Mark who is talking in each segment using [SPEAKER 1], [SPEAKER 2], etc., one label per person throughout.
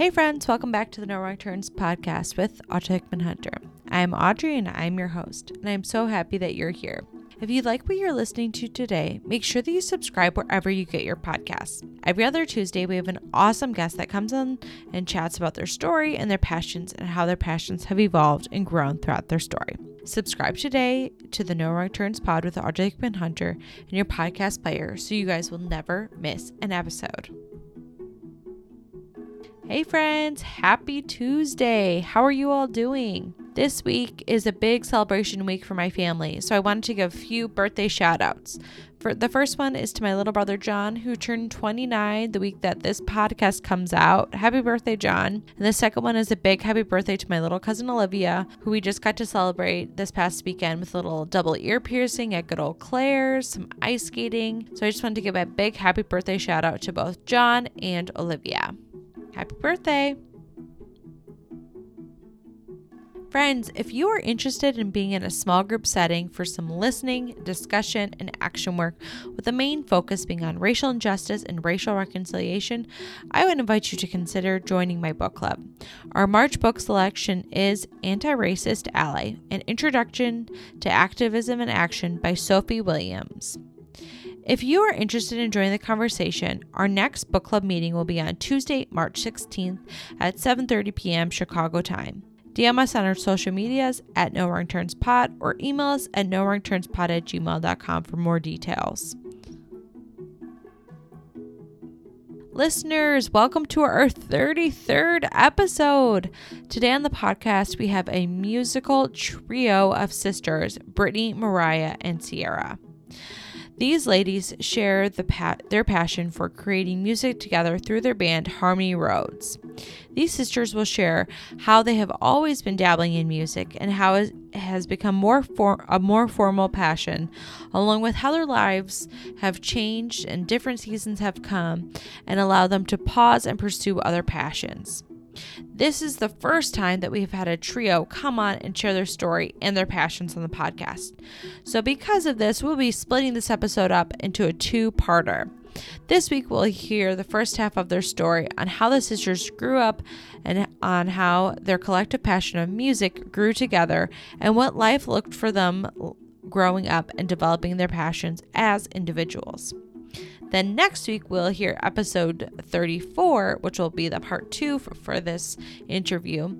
[SPEAKER 1] Hey, friends, welcome back to the No Wrong Turns podcast with Audrey Hickman Hunter. I'm Audrey and I'm your host, and I'm so happy that you're here. If you like what you're listening to today, make sure that you subscribe wherever you get your podcasts. Every other Tuesday, we have an awesome guest that comes on and chats about their story and their passions and how their passions have evolved and grown throughout their story. Subscribe today to the No Wrong Turns pod with Audrey Hickman Hunter in your podcast player so you guys will never miss an episode. Hey, friends, happy Tuesday. How are you all doing? This week is a big celebration week for my family, so I wanted to give a few birthday shout outs. For the first one is to my little brother John, who turned 29 the week that this podcast comes out. Happy birthday, John. And the second one is a big happy birthday to my little cousin Olivia, who we just got to celebrate this past weekend with a little double ear piercing at good old Claire's, some ice skating. So I just wanted to give a big happy birthday shout out to both John and Olivia. Happy birthday! Friends, if you are interested in being in a small group setting for some listening, discussion, and action work, with the main focus being on racial injustice and racial reconciliation, I would invite you to consider joining my book club. Our March book selection is Anti Racist Ally An Introduction to Activism and Action by Sophie Williams. If you are interested in joining the conversation, our next book club meeting will be on Tuesday, March 16th at 7:30 p.m. Chicago time. DM us on our social medias at No Wrong Turns Pod or email us at no wrong turns pod at gmail.com for more details. Listeners, welcome to our 33rd episode. Today on the podcast, we have a musical trio of sisters Brittany, Mariah, and Sierra. These ladies share the pa- their passion for creating music together through their band Harmony Roads. These sisters will share how they have always been dabbling in music and how it has become more for- a more formal passion, along with how their lives have changed and different seasons have come and allow them to pause and pursue other passions. This is the first time that we've had a trio come on and share their story and their passions on the podcast. So, because of this, we'll be splitting this episode up into a two parter. This week, we'll hear the first half of their story on how the sisters grew up and on how their collective passion of music grew together and what life looked for them growing up and developing their passions as individuals. Then next week, we'll hear episode 34, which will be the part two for, for, this interview.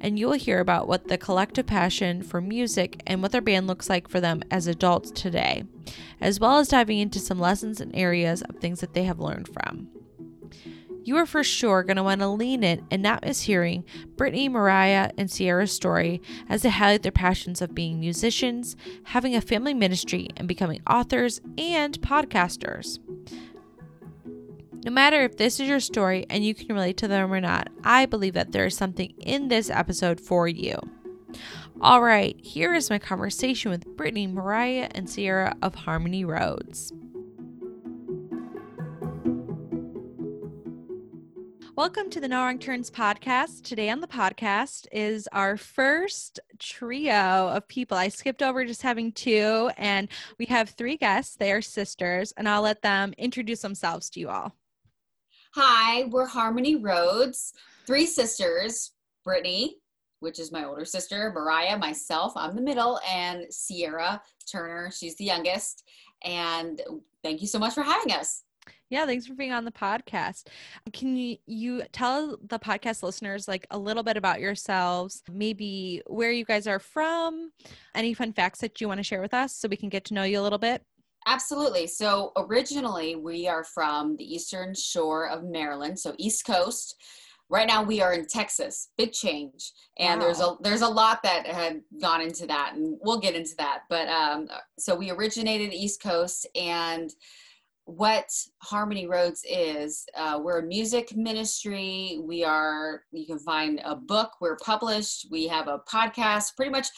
[SPEAKER 1] And you'll hear about what the collective passion for music and what their band looks like for them as adults today, as well as diving into some lessons and areas of things that they have learned from you are for sure going to want to lean in and not miss hearing Brittany, Mariah, and Sierra's story as they highlight their passions of being musicians, having a family ministry, and becoming authors and podcasters. No matter if this is your story and you can relate to them or not, I believe that there is something in this episode for you. All right, here is my conversation with Brittany, Mariah, and Sierra of Harmony Roads. Welcome to the No Wrong Turns podcast. Today on the podcast is our first trio of people. I skipped over just having two, and we have three guests. They are sisters, and I'll let them introduce themselves to you all.
[SPEAKER 2] Hi, we're Harmony Roads, three sisters Brittany, which is my older sister, Mariah, myself, I'm the middle, and Sierra Turner, she's the youngest. And thank you so much for having us.
[SPEAKER 1] Yeah, thanks for being on the podcast. Can you, you tell the podcast listeners like a little bit about yourselves, maybe where you guys are from, any fun facts that you want to share with us so we can get to know you a little bit?
[SPEAKER 2] Absolutely. So originally we are from the eastern shore of Maryland, so East Coast. Right now we are in Texas. Big change, and wow. there's a there's a lot that had gone into that, and we'll get into that. But um, so we originated East Coast, and what Harmony Roads is. Uh, we're a music ministry. We are, you can find a book, we're published, we have a podcast, pretty much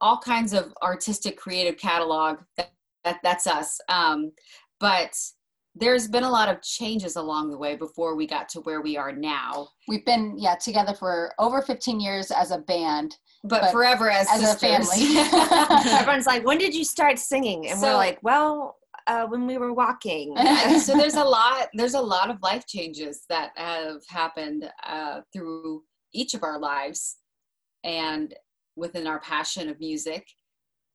[SPEAKER 2] all kinds of artistic creative catalog. That, that that's us. Um, but there's been a lot of changes along the way before we got to where we are now.
[SPEAKER 3] We've been, yeah, together for over 15 years as a band.
[SPEAKER 2] But, but forever as,
[SPEAKER 3] as a family.
[SPEAKER 4] Everyone's like, when did you start singing? And so, we're like, well, uh, when we were walking.
[SPEAKER 2] so there's a lot there's a lot of life changes that have happened uh, through each of our lives and within our passion of music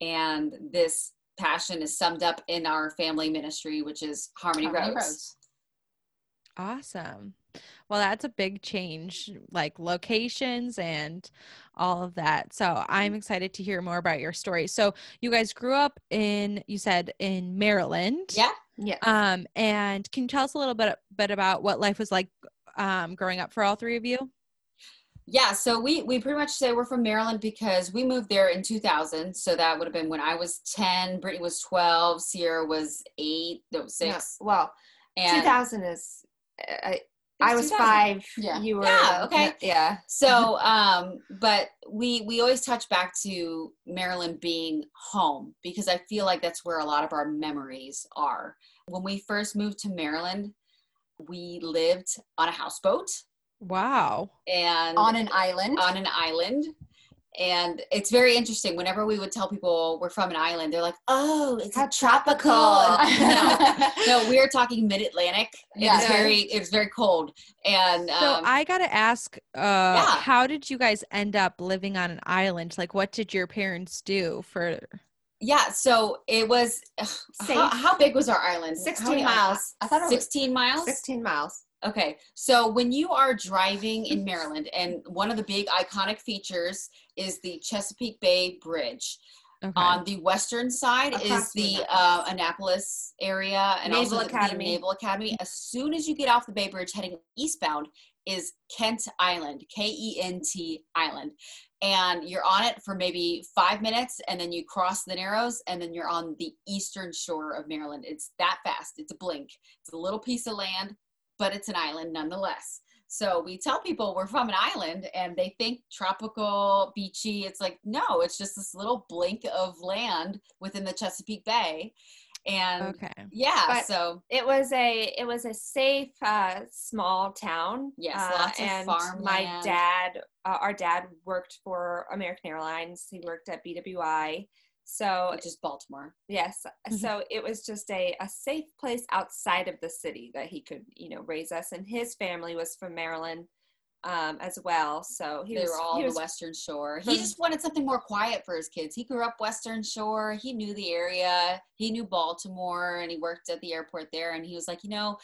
[SPEAKER 2] and this passion is summed up in our family ministry which is harmony,
[SPEAKER 3] Harmony
[SPEAKER 2] roads.
[SPEAKER 3] Roads.
[SPEAKER 1] Awesome. Well, that's a big change, like locations and all of that. So I'm excited to hear more about your story. So you guys grew up in, you said in Maryland.
[SPEAKER 2] yeah
[SPEAKER 4] yeah.
[SPEAKER 1] Um, and can you tell us a little bit, bit about what life was like um, growing up for all three of you?
[SPEAKER 2] Yeah, so we we pretty much say we're from Maryland because we moved there in 2000. So that would have been when I was 10, Brittany was 12, Sierra was eight, no
[SPEAKER 4] No,
[SPEAKER 2] six,
[SPEAKER 4] well,
[SPEAKER 2] and
[SPEAKER 4] 2000 is. Uh, I was five.
[SPEAKER 3] Yeah.
[SPEAKER 4] You were.
[SPEAKER 2] Yeah, okay.
[SPEAKER 4] Yeah.
[SPEAKER 2] so um, but we we always touch back to Maryland being home because I feel like that's where a lot of our memories are. When we first moved to Maryland, we lived on a houseboat
[SPEAKER 1] Wow.
[SPEAKER 2] and
[SPEAKER 3] On an island.
[SPEAKER 2] on an island. And it's very interesting. Whenever we would tell people we're from an island, they're like, "Oh, it's
[SPEAKER 4] How
[SPEAKER 2] tropical."
[SPEAKER 4] tropical.
[SPEAKER 2] no, no, we are talking mid-Atlantic.
[SPEAKER 3] Yeah.
[SPEAKER 2] It's very, it's very cold. And
[SPEAKER 1] So
[SPEAKER 2] um,
[SPEAKER 1] I got to ask, uh,
[SPEAKER 2] Yeah.
[SPEAKER 1] how did you guys end up living on an island? Like, what did your parents do for?
[SPEAKER 2] yeah, so it was. How, how big was our island?
[SPEAKER 4] 16
[SPEAKER 2] How
[SPEAKER 4] miles.
[SPEAKER 3] I thought it was
[SPEAKER 2] 16 miles.
[SPEAKER 4] 16 miles.
[SPEAKER 2] Okay, so when you are driving in Maryland, and one of the big iconic features is the Chesapeake Bay Bridge.
[SPEAKER 1] Okay.
[SPEAKER 2] On the western side is
[SPEAKER 4] Across from
[SPEAKER 2] the
[SPEAKER 4] Annapolis.
[SPEAKER 2] uh, Annapolis area and
[SPEAKER 4] Naval
[SPEAKER 2] also the- the, Naval Academy. As soon as you get off the Bay Bridge heading eastbound is Kent Island, K E N T Island. And you're on it for maybe five minutes and then you cross the Narrows and then you're on the eastern shore of Maryland. It's that fast. It's a blink. It's a little piece of land, but it's an island nonetheless. So we tell people we're from an island and they think tropical, beachy. It's like, no, it's just this little blink of land within the Chesapeake Bay. And
[SPEAKER 1] okay.
[SPEAKER 2] yeah,
[SPEAKER 4] But-
[SPEAKER 2] so
[SPEAKER 4] It was a it was a safe uh, small town.
[SPEAKER 2] Yes,
[SPEAKER 4] uh,
[SPEAKER 2] lots of
[SPEAKER 4] and My dad, uh, our dad worked for American Airlines. He worked at BWI. So
[SPEAKER 2] which is Baltimore.
[SPEAKER 4] yes,
[SPEAKER 1] Mhm.
[SPEAKER 4] so it was just a, a safe place outside of the city that he could you know raise us. And his family was from Maryland um, as well. So he
[SPEAKER 2] they
[SPEAKER 4] was
[SPEAKER 2] were all on the Western Shore.
[SPEAKER 4] from-
[SPEAKER 2] He just wanted something more quiet for his kids. He grew up Western Shore. He knew the area. He knew Baltimore, and he worked at the airport there. And he was like, you know,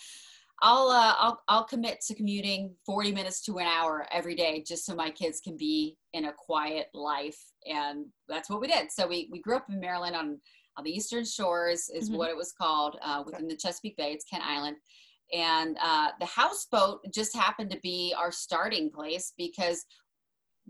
[SPEAKER 2] I'll uh, I'll I'll commit to commuting 40 minutes to an hour every day just so my kids can be in a quiet life. And that's what we did. So we we grew up in Maryland on on the Eastern Shores is
[SPEAKER 1] Mhm.
[SPEAKER 2] what it was called uh, within the Chesapeake Bay. It's Kent Island. And uh, the houseboat just happened to be our starting place because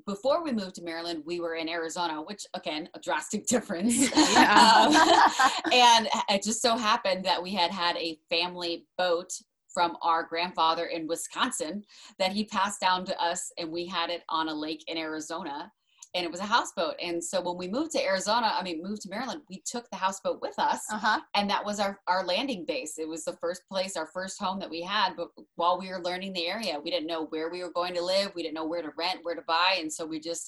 [SPEAKER 2] before we moved to Maryland, we were in Arizona, which again, a drastic difference. Um, and it just so happened that we had had a family boat from our grandfather in Wisconsin that he passed down to us, and we had it on a lake in Arizona. And it was a houseboat. And so when we moved to Arizona, I mean, moved to Maryland, we took the houseboat with us
[SPEAKER 3] Uh-huh.
[SPEAKER 2] and that was our, our landing base it was the first place our first home that we had but while we were learning the area we didn't know where we were going to live we didn't know where to rent where to buy and so we just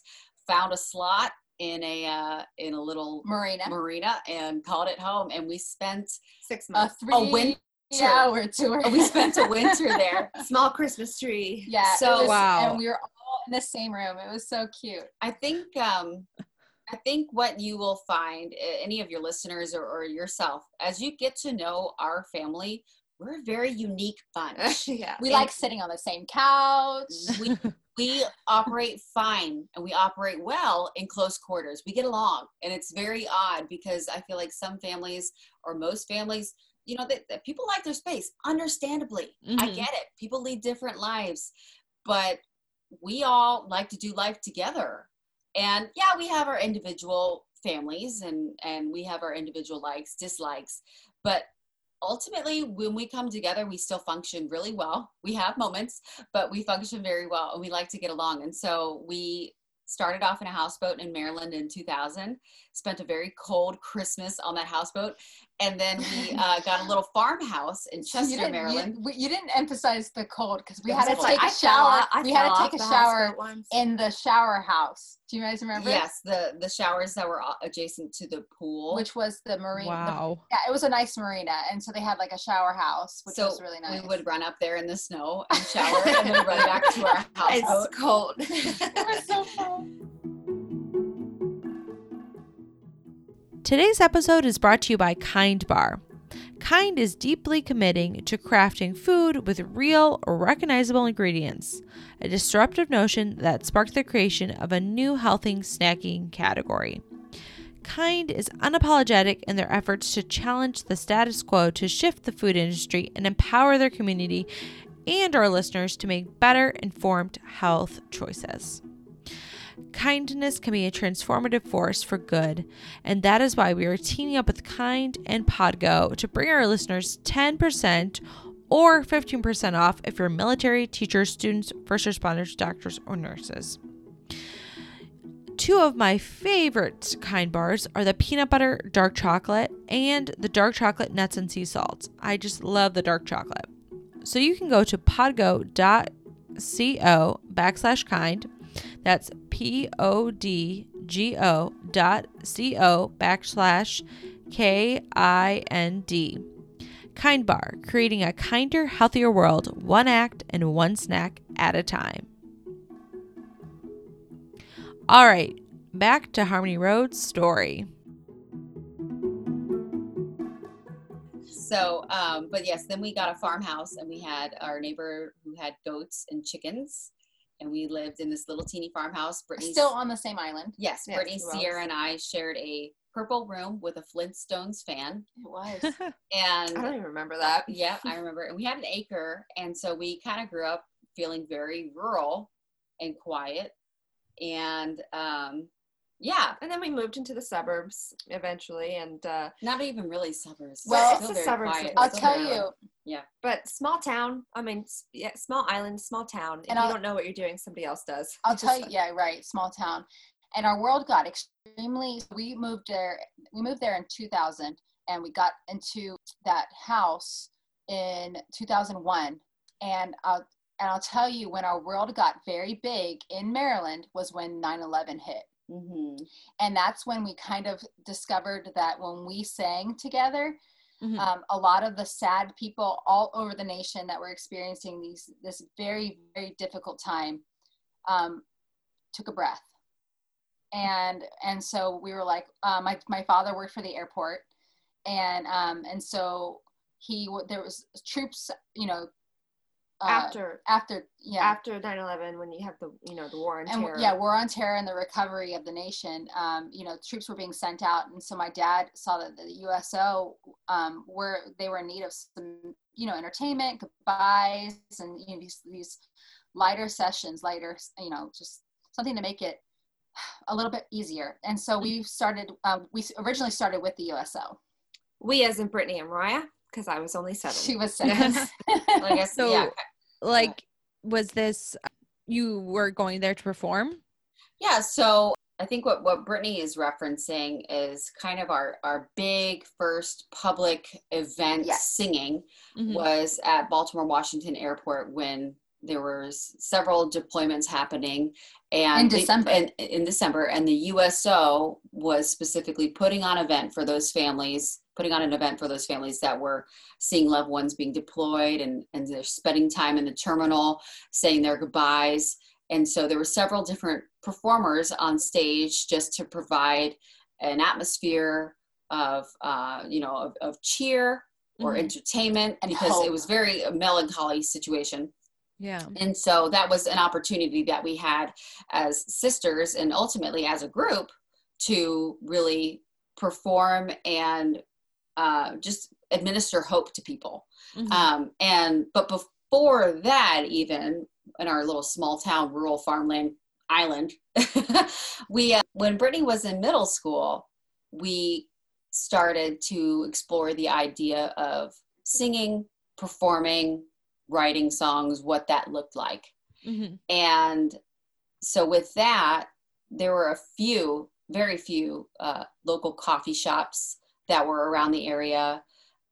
[SPEAKER 2] found a slot in a uh, in a little
[SPEAKER 3] Marina.
[SPEAKER 2] marina and called it home and we spent
[SPEAKER 4] six
[SPEAKER 3] A
[SPEAKER 4] months.
[SPEAKER 3] three
[SPEAKER 2] winter.
[SPEAKER 3] Hour tour.
[SPEAKER 2] we spent a winter there
[SPEAKER 4] Small Christmas tree.
[SPEAKER 3] Yeah.
[SPEAKER 2] So-
[SPEAKER 3] was-
[SPEAKER 1] Wow.
[SPEAKER 3] And we were all in the same room. It was so cute.
[SPEAKER 2] I think um, I think what you will find, any of your listeners or, or yourself, as you get to know our family, we're a very unique bunch.
[SPEAKER 4] yeah.
[SPEAKER 3] We
[SPEAKER 2] And-
[SPEAKER 3] like sitting on the same couch.
[SPEAKER 2] we we operate fine and we operate well in close quarters. We get along, and it's very odd because I feel like some families or most families, you know, that, that people like their space. Understandably, I
[SPEAKER 1] Mhm.
[SPEAKER 2] get it. People lead different lives, but we all like to do life together. And yeah, we have our individual families and and we have our individual likes, dislikes, but ultimately when we come together we still function really well we have moments but we function very well and we like to get along and so we started off in a houseboat in maryland in 2000 spent a very cold christmas on that houseboat and then we uh, got a little farmhouse in Chester,
[SPEAKER 3] didn't,
[SPEAKER 2] Maryland.
[SPEAKER 3] You, we- you didn't emphasize the cold because we had
[SPEAKER 2] was
[SPEAKER 3] to
[SPEAKER 2] cold.
[SPEAKER 3] take
[SPEAKER 4] I
[SPEAKER 3] a
[SPEAKER 4] fell
[SPEAKER 3] shower.
[SPEAKER 4] off- I
[SPEAKER 3] we had to take a
[SPEAKER 4] the
[SPEAKER 3] shower
[SPEAKER 4] houseboat once.
[SPEAKER 3] in the shower house. Do you guys remember?
[SPEAKER 2] Yes, the the showers that were a- adjacent to the pool.
[SPEAKER 3] Which was the marine. the-
[SPEAKER 1] Wow.
[SPEAKER 3] yeah, it was a nice marina, and so they had like a shower house, which
[SPEAKER 2] so
[SPEAKER 3] was really nice.
[SPEAKER 2] we would run up there in the snow and shower, and then run back to our house.
[SPEAKER 4] It's cold.
[SPEAKER 3] it was so fun.
[SPEAKER 1] Today's episode is brought to you by Kind Bar. Kind is deeply committing to crafting food with real, recognizable ingredients, a disruptive notion that sparked the creation of a new healthy snacking category. Kind is unapologetic in their efforts to challenge the status quo to shift the food industry and empower their community and our listeners to make better informed health choices. Kindness can be a transformative force for good, and that is why we are teaming up with Kind and Podgo to bring our listeners 10% or 15% off if you're military, teachers, students, first responders, doctors, or nurses. Two of my favorite kind bars are the peanut butter dark chocolate and the dark chocolate nuts and sea salt. I just love the dark chocolate. So you can go to podgo.co backslash kind. That's P O D G O dot C O backslash K I N D. Kind Bar, creating a kinder, healthier world, one act and one snack at a time. All right, back to Harmony Road's story.
[SPEAKER 2] So, um, but yes, then we got a farmhouse, and we had our neighbor who had goats and chickens, and we lived in this little teeny farmhouse. Brittany's
[SPEAKER 3] Still on the same island.
[SPEAKER 2] yes,
[SPEAKER 4] Yes,
[SPEAKER 2] Brittany,
[SPEAKER 4] who
[SPEAKER 2] Sierra, and I shared a purple room with a Flintstones fan,
[SPEAKER 3] It was.
[SPEAKER 2] and
[SPEAKER 4] I don't even remember that.
[SPEAKER 2] yeah, I remember. And we had an acre, and so we kind of grew up feeling very rural and quiet, and um, yeah,
[SPEAKER 4] And then we moved into the suburbs eventually, and uh,
[SPEAKER 2] not even really suburbs.
[SPEAKER 3] Well,
[SPEAKER 2] still
[SPEAKER 4] it's the
[SPEAKER 2] very
[SPEAKER 4] suburbs
[SPEAKER 2] quiet.
[SPEAKER 3] I'll
[SPEAKER 2] Still
[SPEAKER 3] tell
[SPEAKER 2] very
[SPEAKER 3] you,
[SPEAKER 4] but small town. I mean, yeah, small island, small town. If
[SPEAKER 3] And
[SPEAKER 4] you don't know what you're doing, somebody else does.
[SPEAKER 3] I'll
[SPEAKER 4] It's
[SPEAKER 3] tell you, yeah, right, small town. And our world got extremely we moved there we moved there in 2000 and we got into that house in 2001 and I'll and I'll tell you when our world got very big in Maryland was when 9/11 hit.
[SPEAKER 2] Mhm.
[SPEAKER 3] And that's when we kind of discovered that when we sang together,
[SPEAKER 1] Mhm.
[SPEAKER 3] um, a lot of the sad people all over the nation that were experiencing these this very very difficult time um, took a breath and and so we were like uh, my, my father worked for the airport and um, and so he there was troops you know uh,
[SPEAKER 4] after
[SPEAKER 3] after yeah
[SPEAKER 4] after 9/11, when you have the you know the war on
[SPEAKER 3] and
[SPEAKER 4] terror.
[SPEAKER 3] yeah, war on terror and the recovery of the nation. Um, you know, troops were being sent out, and so my dad saw that the USO um, were they were in need of some, you know, entertainment, goodbyes, and you know these these lighter sessions, lighter, you know, just something to make it a little bit easier. And so we started. Um, we originally started with the USO.
[SPEAKER 4] we as in Brittany and Mariah, because I was only seven.
[SPEAKER 3] She was seven.
[SPEAKER 2] Well, I
[SPEAKER 1] So,
[SPEAKER 2] yeah,
[SPEAKER 1] like, was this you were going there to perform?
[SPEAKER 2] Yeah, so I think what, what Brittany is referencing is kind of our, our big first public event
[SPEAKER 3] Yes.
[SPEAKER 2] singing
[SPEAKER 1] Mhm.
[SPEAKER 2] was at Baltimore Washington Airport when there was several deployments happening and
[SPEAKER 3] In
[SPEAKER 2] the-
[SPEAKER 3] December.
[SPEAKER 2] and, in December and the USO was specifically putting on an event for those families putting on an event for those families that were seeing loved ones being deployed and, and they're spending time in the terminal saying their goodbyes and so there were several different performers on stage just to provide an atmosphere of uh, you know of, of cheer or
[SPEAKER 1] Mhm.
[SPEAKER 2] entertainment
[SPEAKER 3] And
[SPEAKER 2] because it
[SPEAKER 3] hope.
[SPEAKER 2] was very melancholy situation
[SPEAKER 1] Yeah.
[SPEAKER 2] and so that was an opportunity that we had as sisters and ultimately as a group to really perform and uh, just administer hope to people
[SPEAKER 1] Mhm.
[SPEAKER 2] um, and but before that even in our little small town rural farmland island we uh, when brittany was in middle school we started to explore the idea of singing performing writing songs what that looked like
[SPEAKER 1] Mhm.
[SPEAKER 2] and so with that there were a few very few uh, local coffee shops that were around the area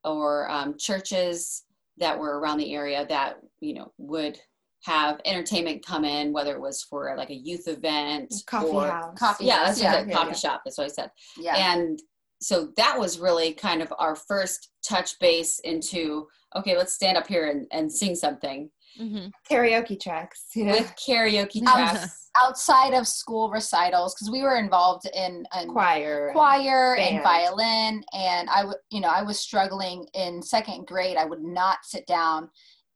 [SPEAKER 2] or um, churches that were around the area that you know would have entertainment come in whether it was for like a youth event
[SPEAKER 4] Coffee
[SPEAKER 2] or
[SPEAKER 4] house.
[SPEAKER 3] Coffee
[SPEAKER 2] yeah that's
[SPEAKER 3] yeah,
[SPEAKER 2] what I said,
[SPEAKER 4] yeah,
[SPEAKER 2] coffee
[SPEAKER 4] yeah.
[SPEAKER 2] shop that's what i said
[SPEAKER 3] Yeah.
[SPEAKER 2] and so that was really kind of our first touch base into okay let's stand up here and, and sing something
[SPEAKER 1] Mhm.
[SPEAKER 4] Karaoke tracks. You know?
[SPEAKER 2] with karaoke
[SPEAKER 3] Um,
[SPEAKER 2] tracks
[SPEAKER 3] Outside of school recitals, because we were involved in, in
[SPEAKER 4] choir.
[SPEAKER 3] choir and
[SPEAKER 4] band.
[SPEAKER 3] violin and i would you know i was struggling in second grade i would not sit down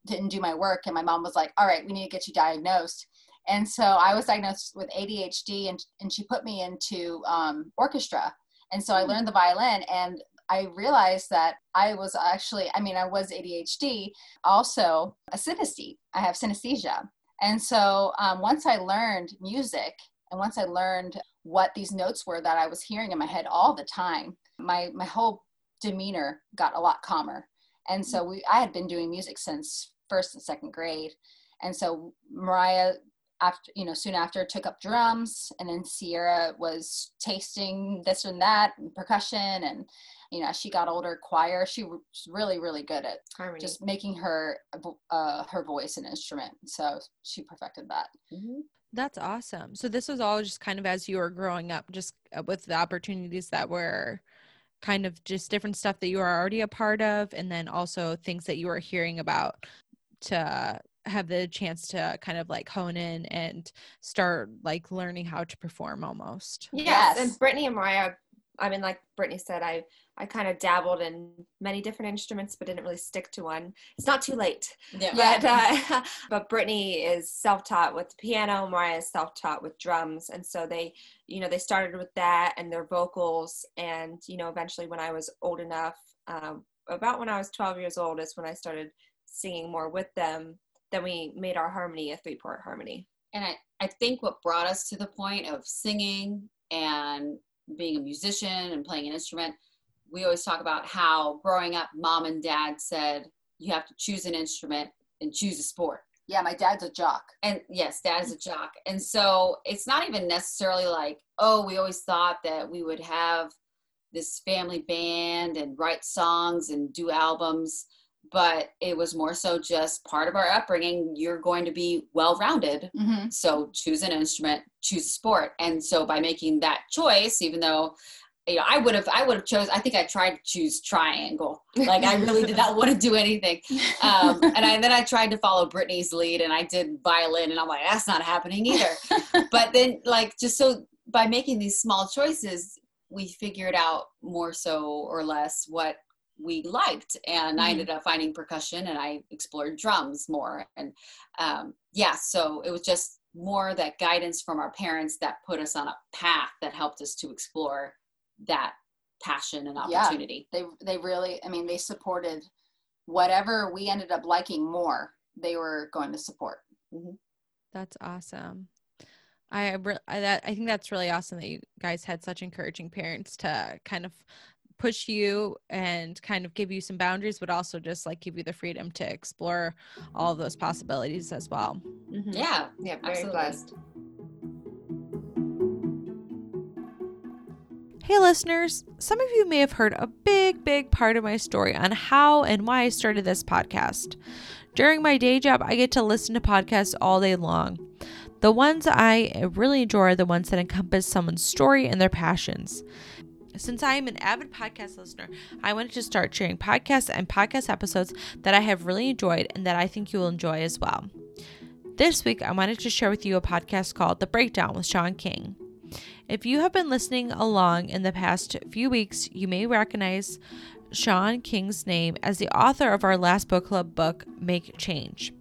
[SPEAKER 3] didn't do my work and my mom was like all right we need to get you diagnosed and so i was diagnosed with adhd and, and she put me into um, orchestra and so i learned the violin and i realized that i was actually i mean i was adhd also a synesthete i have synesthesia and so um, once i learned music and once i learned what these notes were that I was hearing in my head all the time, my my whole demeanor got a lot calmer. And so we I had been doing music since first and second grade. And so Mariah after you know soon after took up drums and then Sierra was tasting this and that and percussion and you know as she got older choir she was really really good at
[SPEAKER 4] Harmony.
[SPEAKER 3] just making her uh, her voice an instrument so she perfected that
[SPEAKER 2] Mhm.
[SPEAKER 1] That's awesome. So this was all just kind of as you were growing up, just uh, with the opportunities that were kind of just different stuff that you were already a part of, and then also things that you were hearing about to have the chance to kind of like hone in and start like learning how to perform almost.
[SPEAKER 4] Yes.
[SPEAKER 3] Yes.
[SPEAKER 4] And Brittany and Mariah, I mean, like Brittany said, I, I kind of dabbled in many different instruments, but didn't really stick to one. It's not too late.
[SPEAKER 2] yeah
[SPEAKER 4] But, uh, but Brittany is self-taught with the piano. Mariah is self-taught with drums. And so they, you know, they started with that and their vocals. And, you know, eventually when I was old enough, um, about when I was 12 years old is when I started singing more with them. Then we made our harmony a three-part harmony.
[SPEAKER 2] and I, I think what brought us to the point of singing and being a musician and playing an instrument we always talk about how growing up mom and dad said you have to choose an instrument and choose a sport.
[SPEAKER 3] Yeah my dad's a jock.
[SPEAKER 2] And yes dad is a jock. And so it's not even necessarily like oh we always thought that we would have this family band and write songs and do albums but it was more so just part of our upbringing you're going to be well rounded
[SPEAKER 3] mm-hmm.
[SPEAKER 2] so choose an instrument choose sport. And so by making that choice even though you know i would have i would have chose i think i tried to choose triangle. Like i really did not want to do anything. Um, and I, then i tried to follow brittany's lead and i did violin and i'm like that's not happening either. But then like just so by making these small choices we figured out more so or less what we liked and i
[SPEAKER 3] Mhm.
[SPEAKER 2] ended up finding percussion and i explored drums more and um, yeah so it was just more that guidance from our parents that put us on a path that helped us to explore that passion and
[SPEAKER 3] Yeah.
[SPEAKER 2] opportunity
[SPEAKER 3] they they really i mean they supported whatever we ended up liking more they were going to support
[SPEAKER 1] That's awesome. I re- I, that, I think that's really awesome that you guys had such encouraging parents to kind of push you and kind of give you some boundaries, but also just like give you the freedom to explore all of those possibilities as well. Mm-hmm.
[SPEAKER 2] yeah
[SPEAKER 4] Yeah, very
[SPEAKER 2] Absolutely.
[SPEAKER 4] blessed.
[SPEAKER 1] Hey, listeners, some of you may have heard a big, big part of my story on how and why I started this podcast. During my day job, I get to listen to podcasts all day long. The ones I really enjoy are the ones that encompass someone's story and their passions. Since I am an avid podcast listener, I wanted to start sharing podcasts and podcast episodes that I have really enjoyed and that I think you will enjoy as well. This week, I wanted to share with you a podcast called The Breakdown with Shaun King. If you have been listening along in the past few weeks, you may recognize Shaun King's name as the author of our last book club book, Make Change.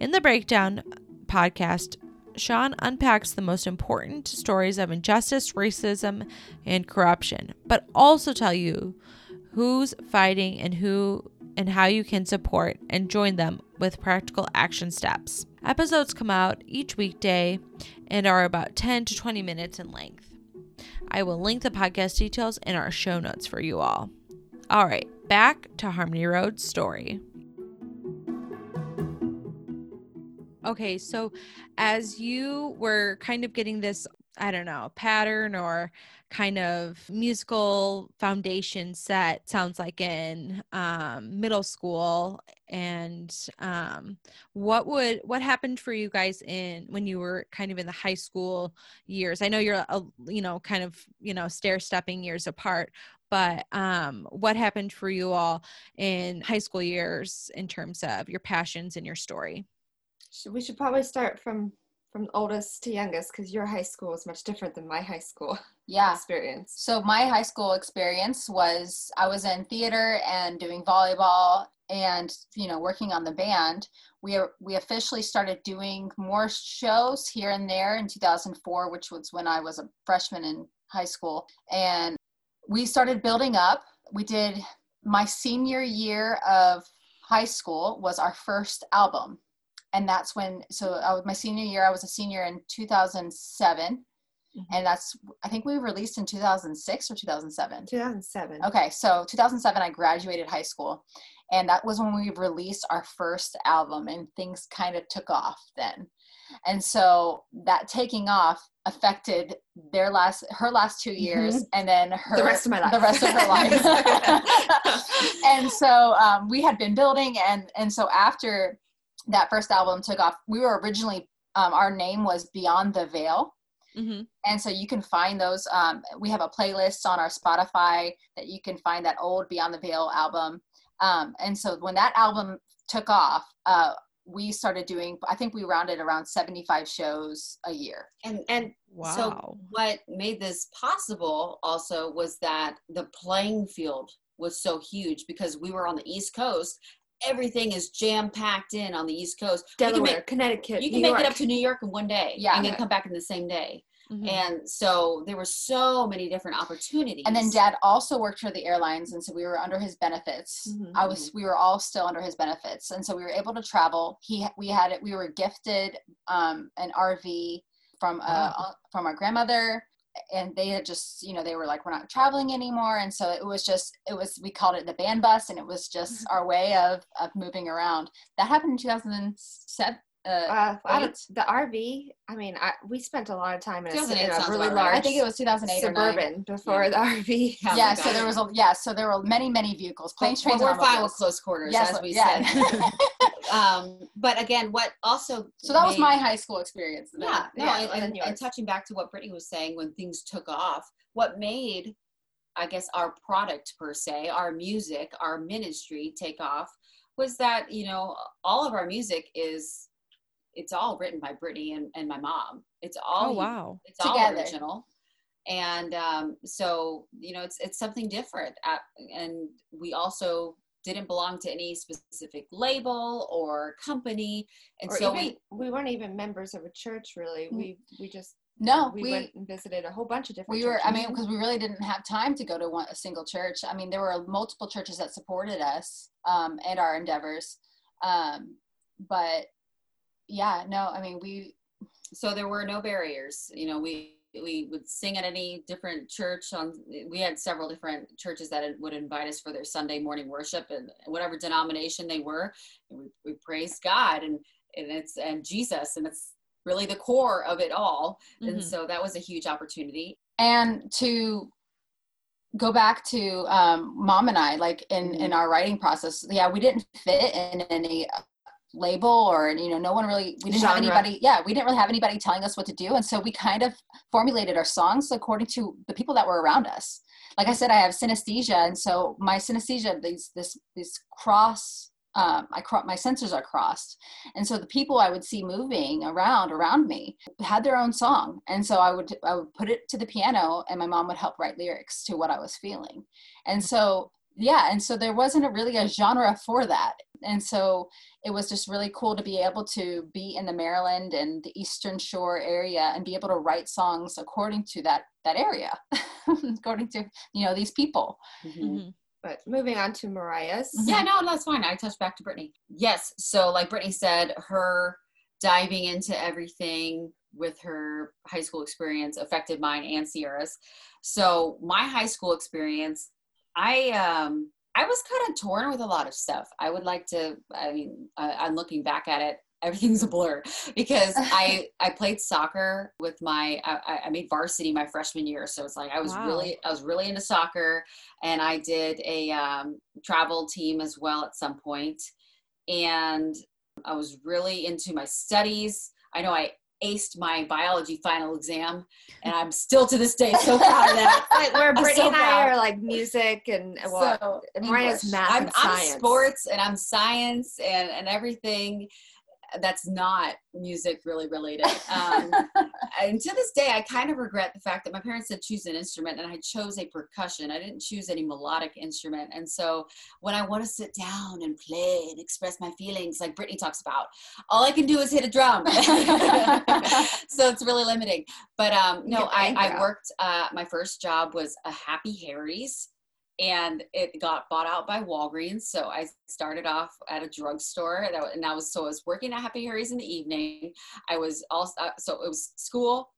[SPEAKER 1] In the Breakdown podcast, Shaun unpacks the most important stories of injustice, racism, and corruption, but also tell you who's fighting and who and how you can support and join them with practical action steps. Episodes come out each weekday and are about 10 to 20 minutes in length. I will link the podcast details in our show notes for you all. All right, back to Harmony Road's story. Okay, so as you were kind of getting this I don't know, pattern or kind of musical foundation set sounds like in um, middle school and um, what would what happened for you guys in when you were kind of in the high school years? I know you're a, you know kind of you know stair stepping years apart but um, what happened for you all in high school years in terms of your passions and your story
[SPEAKER 4] we should probably start from from oldest to youngest because your high school is much different than my high school
[SPEAKER 3] yeah.
[SPEAKER 4] experience.
[SPEAKER 3] So my high school experience was i was in theater and doing volleyball and you know working on the band. We are, we officially started doing more shows here and there in 2004 which was when i was a freshman in high school. And we started building up. We did my senior year of high school was our first album and that's when so I was, my senior year i was a senior in 2007 mm-hmm. and that's i think we released in 2006 or 2007
[SPEAKER 4] 2007
[SPEAKER 3] okay so 2007 i graduated high school. And that was when we released our first album and things kind of took off then. And so that taking off affected their last her last two years mm-hmm. and then her
[SPEAKER 4] the rest of my life
[SPEAKER 3] the rest of her life. And so um, we had been building and and so after that first album took off, we were originally um, our name was Beyond the Veil. Mm-hmm. And so you can find those. Um, we have a playlist on our Spotify that you can find that old Beyond the Veil album. Um, and so when that album took off, uh, we started doing. I think we rounded around seventy-five shows a year.
[SPEAKER 2] And and wow. so what made this possible also was that the playing field was so huge because we were on the East Coast everything is jam packed in on the East Coast.
[SPEAKER 4] Delaware, make, Connecticut.
[SPEAKER 2] You can
[SPEAKER 4] New
[SPEAKER 2] make
[SPEAKER 4] York.
[SPEAKER 2] it up to New York in one day.
[SPEAKER 3] Yeah.
[SPEAKER 2] And then come back in the same day. Mm-hmm. And so there were so many different opportunities.
[SPEAKER 3] And then dad also worked for the airlines and so we were under his benefits. Mm-hmm. I was we were all still under his benefits. And so we were able to travel. He we had it we were gifted um, an RV from uh, wow. from our grandmother and they had just you know they were like we're not traveling anymore and so it was just it was we called it the band bus and it was just mm-hmm. our way of of moving around that happened in 2007 uh,
[SPEAKER 4] uh the RV. I mean, I, we spent a lot of time in a, in a really large.
[SPEAKER 3] Right. I think it was 2008
[SPEAKER 4] suburban before yeah. the RV.
[SPEAKER 3] Yeah, so there was a yeah, so there were many many vehicles, planes, trains.
[SPEAKER 2] We're fine with close quarters, yes, as we yeah. said. um, but again, what also
[SPEAKER 3] so that made, was my high school experience.
[SPEAKER 2] Then. Yeah, no, yeah, and, and, and touching back to what Brittany was saying when things took off, what made I guess our product per se, our music, our ministry take off was that you know all of our music is it's all written by Brittany and, and my mom. It's all
[SPEAKER 1] oh, wow.
[SPEAKER 2] It's Together. all original. And um, so you know, it's it's something different. At, and we also didn't belong to any specific label or company, and
[SPEAKER 4] or
[SPEAKER 2] so
[SPEAKER 4] even, we we weren't even members of a church. Really, mm. we we just
[SPEAKER 3] no,
[SPEAKER 4] we, we, went and visited a whole bunch of different.
[SPEAKER 3] We were, I mean, because we really didn't have time to go to one a single church. I mean, there were multiple churches that supported us um, and our endeavors, um, but yeah, no, I mean, we,
[SPEAKER 2] so there were no barriers, you know, we, we would sing at any different church on we had several different churches that would invite us for their sunday morning worship and whatever denomination they were and we, we praised god and and it's and jesus and it's really the core of it all mm-hmm. and so that was a huge opportunity
[SPEAKER 3] and to go back to um, mom and i like in mm-hmm. in our writing process yeah we didn't fit in any label or you know no one really we didn't Genre. have anybody yeah we didn't really have anybody telling us what to do. And so we kind of formulated our songs according to the people that were around us. Like i said i have synesthesia. And so my synesthesia these this this cross um, I cro- my sensors are crossed, and so the people I would see moving around around me had their own song, and so I would I would put it to the piano, and my mom would help write lyrics to what I was feeling, and so yeah, and so there wasn't a really a genre for that, and so it was just really cool to be able to be in the Maryland and the Eastern Shore area and be able to write songs according to that that area, according to you know these people. Mm-hmm.
[SPEAKER 4] Mm-hmm. But moving on to Mariah's.
[SPEAKER 2] Yeah, no, that's fine. I touched back to Brittany. Yes, so like Brittany said, her diving into everything with her high school experience affected mine and Sierra's. So my high school experience, I um I was kind of torn with a lot of stuff. I would like to, I mean, uh, I'm looking back at it everything's a blur because I I played soccer with my I, I made varsity my freshman year, so it's like I was
[SPEAKER 1] Wow.
[SPEAKER 2] really I was really into soccer, and I did a um, travel team as well at some point, and I was really into my studies. I know I aced my biology final exam, and I'm still to this day so proud of that.
[SPEAKER 4] Like where Brittany
[SPEAKER 2] so
[SPEAKER 4] and I
[SPEAKER 2] proud.
[SPEAKER 4] are like music and well,
[SPEAKER 3] So,
[SPEAKER 4] and Mariah's math
[SPEAKER 2] I'm,
[SPEAKER 4] and
[SPEAKER 2] I'm sports and I'm science and, and everything that's not music really related. Um, and to this day, I kind of regret the fact that my parents said choose an instrument and I chose a percussion. I didn't choose any melodic instrument. And so when I want to sit down and play and express my feelings, like Brittany talks about, all I can do is hit a drum. so it's really limiting. But um, no, I, I worked, uh, my first job was a Happy Harry's and it got bought out by Walgreens. So I started off at a drugstore, and I, was so I was working at Happy Harry's in the evening. I was also uh, so it was school,